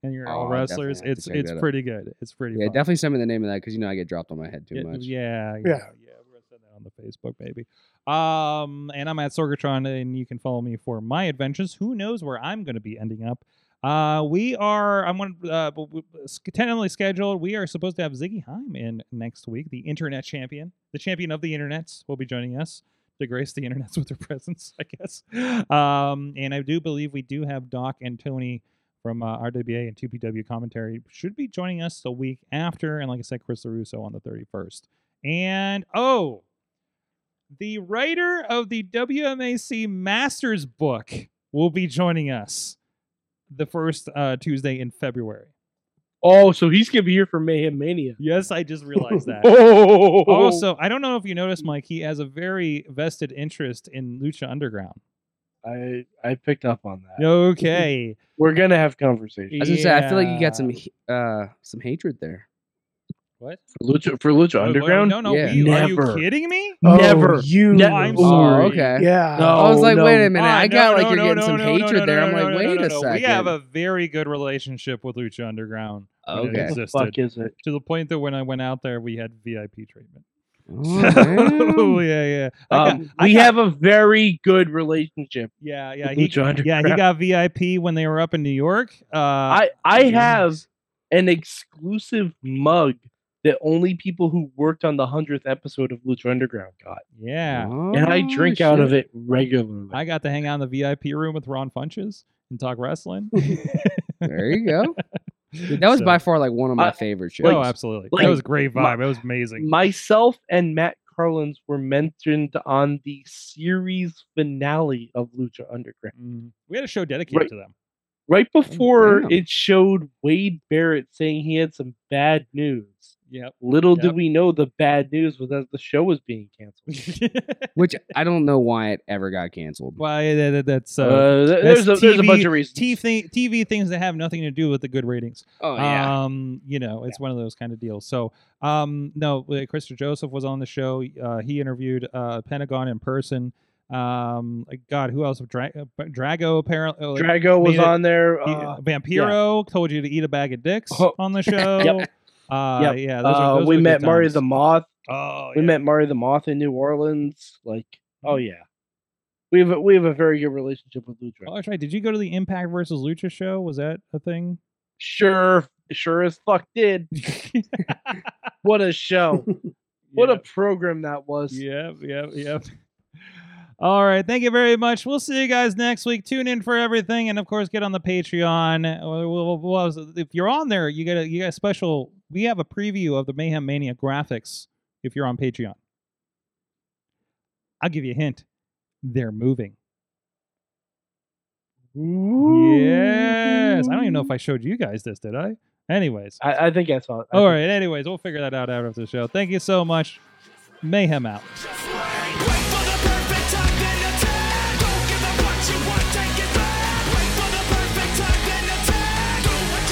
And you're all Oh, I definitely wrestlers. It's it's that out. pretty good. It's pretty. Good. Yeah, fun. definitely send me the name of that because you know I get dropped on my head too Yeah, much. Yeah, yeah, Yeah. yeah. We're gonna send that on the Facebook, baby. Um, and I'm at Sorgatron, and you can follow me for my adventures. Who knows where I'm going to be ending up? Uh, we are. I'm going to uh, b- b- s- tentatively scheduled. We are supposed to have Ziggy Heim in next week, the internet champion, the champion of the internets, will be joining us to grace the internets with their presence, I guess. Um, and I do believe we do have Doc and Tony from uh, RWA and 2PW commentary should be joining us the week after. And like I said, Chris LaRusso on the 31st. And oh, the writer of the WMAC Masters book will be joining us the first uh, Tuesday in February. Oh, so he's gonna be here for Mayhem Mania. Yes, I just realized that. Oh, Also, I don't know if you noticed, Mike, he has a very vested interest in Lucha Underground. I I picked up on that. Okay. We're gonna have conversations I was gonna say, I feel like you got some he- uh some hatred there. What? for Lucha for Lucha Oh, oh, Underground. No, no. Yeah. we- are you Never. kidding me? Oh, Never. You. Ne- I'm Oh, sorry. okay. Yeah. No. I was like, no. wait a minute, Ah, I no, got like no, you're no, getting no, some no, no, hatred no, there. no, I'm no, like, no, wait no, a no. second. We have a very good relationship with Lucha Underground. when it Okay. What the existed, fuck is it? to the point that when I went out there, we had VIP treatment. Oh, Oh yeah, yeah. I got- Um, we got- have a very good relationship. Yeah, yeah. with He, Lucha yeah, he got VIP when they were up in New York. Uh, I I have an exclusive mug that only people who worked on the hundredth episode of Lucha Underground got, yeah. and I Oh, drink out of it regularly. I got to hang out in the VIP room with Ron Funches and talk wrestling. There you go. Dude, that was So- by far like one of my I- favorite shows. oh, absolutely. like, that was a great my- vibe. it was amazing. Myself and Matt Carlins were mentioned on the series finale of Lucha Underground. Mm. We had a show dedicated Right. to them. Right before damn. it showed Wade Barrett saying he had some bad news. Yeah. Little Yep. did we know the bad news was that the show was being canceled. Which I don't know why it ever got canceled. Why that, that- that's uh, Uh, th- that's there's, a, there's a bunch of reasons. TV, TV things that have nothing to do with the good ratings. Oh yeah. Um, you know, it's one of those kind of deals. So, um, no, uh, Christopher Joseph was on the show. Uh, he interviewed uh, Pentagon in person. Um, God, who else? Dra- uh, Drago apparently. uh, Drago was made it- on there. he- Uh, Vampiro told you to eat a bag of dicks Oh. on the show. Yep. Uh, Yep. yeah. Those are, uh, those we met Marty the Moth. Oh, We yeah. met Marty the Moth in New Orleans. Like, oh Mm-hmm. yeah, we have a, we have a very good relationship with Lucha. Oh, that's right. Did you go to the Impact versus Lucha show? Was that a thing? Sure, sure as fuck did. What a show! What a program that was. Yep, yep, yep. All right, thank you very much. We'll see you guys next week. Tune in for everything, and of course, get on the Patreon. We'll- we'll- we'll- if you're on there, you get a you get a special. We have a preview of the Mayhem Mania graphics. If you're on Patreon, I'll give you a hint. They're moving. Yes, I don't even know if I showed you guys this. Did I? Anyways, I, I think I saw it. I all right. Anyways, we'll figure that out after the show. Thank you so much. Mayhem out.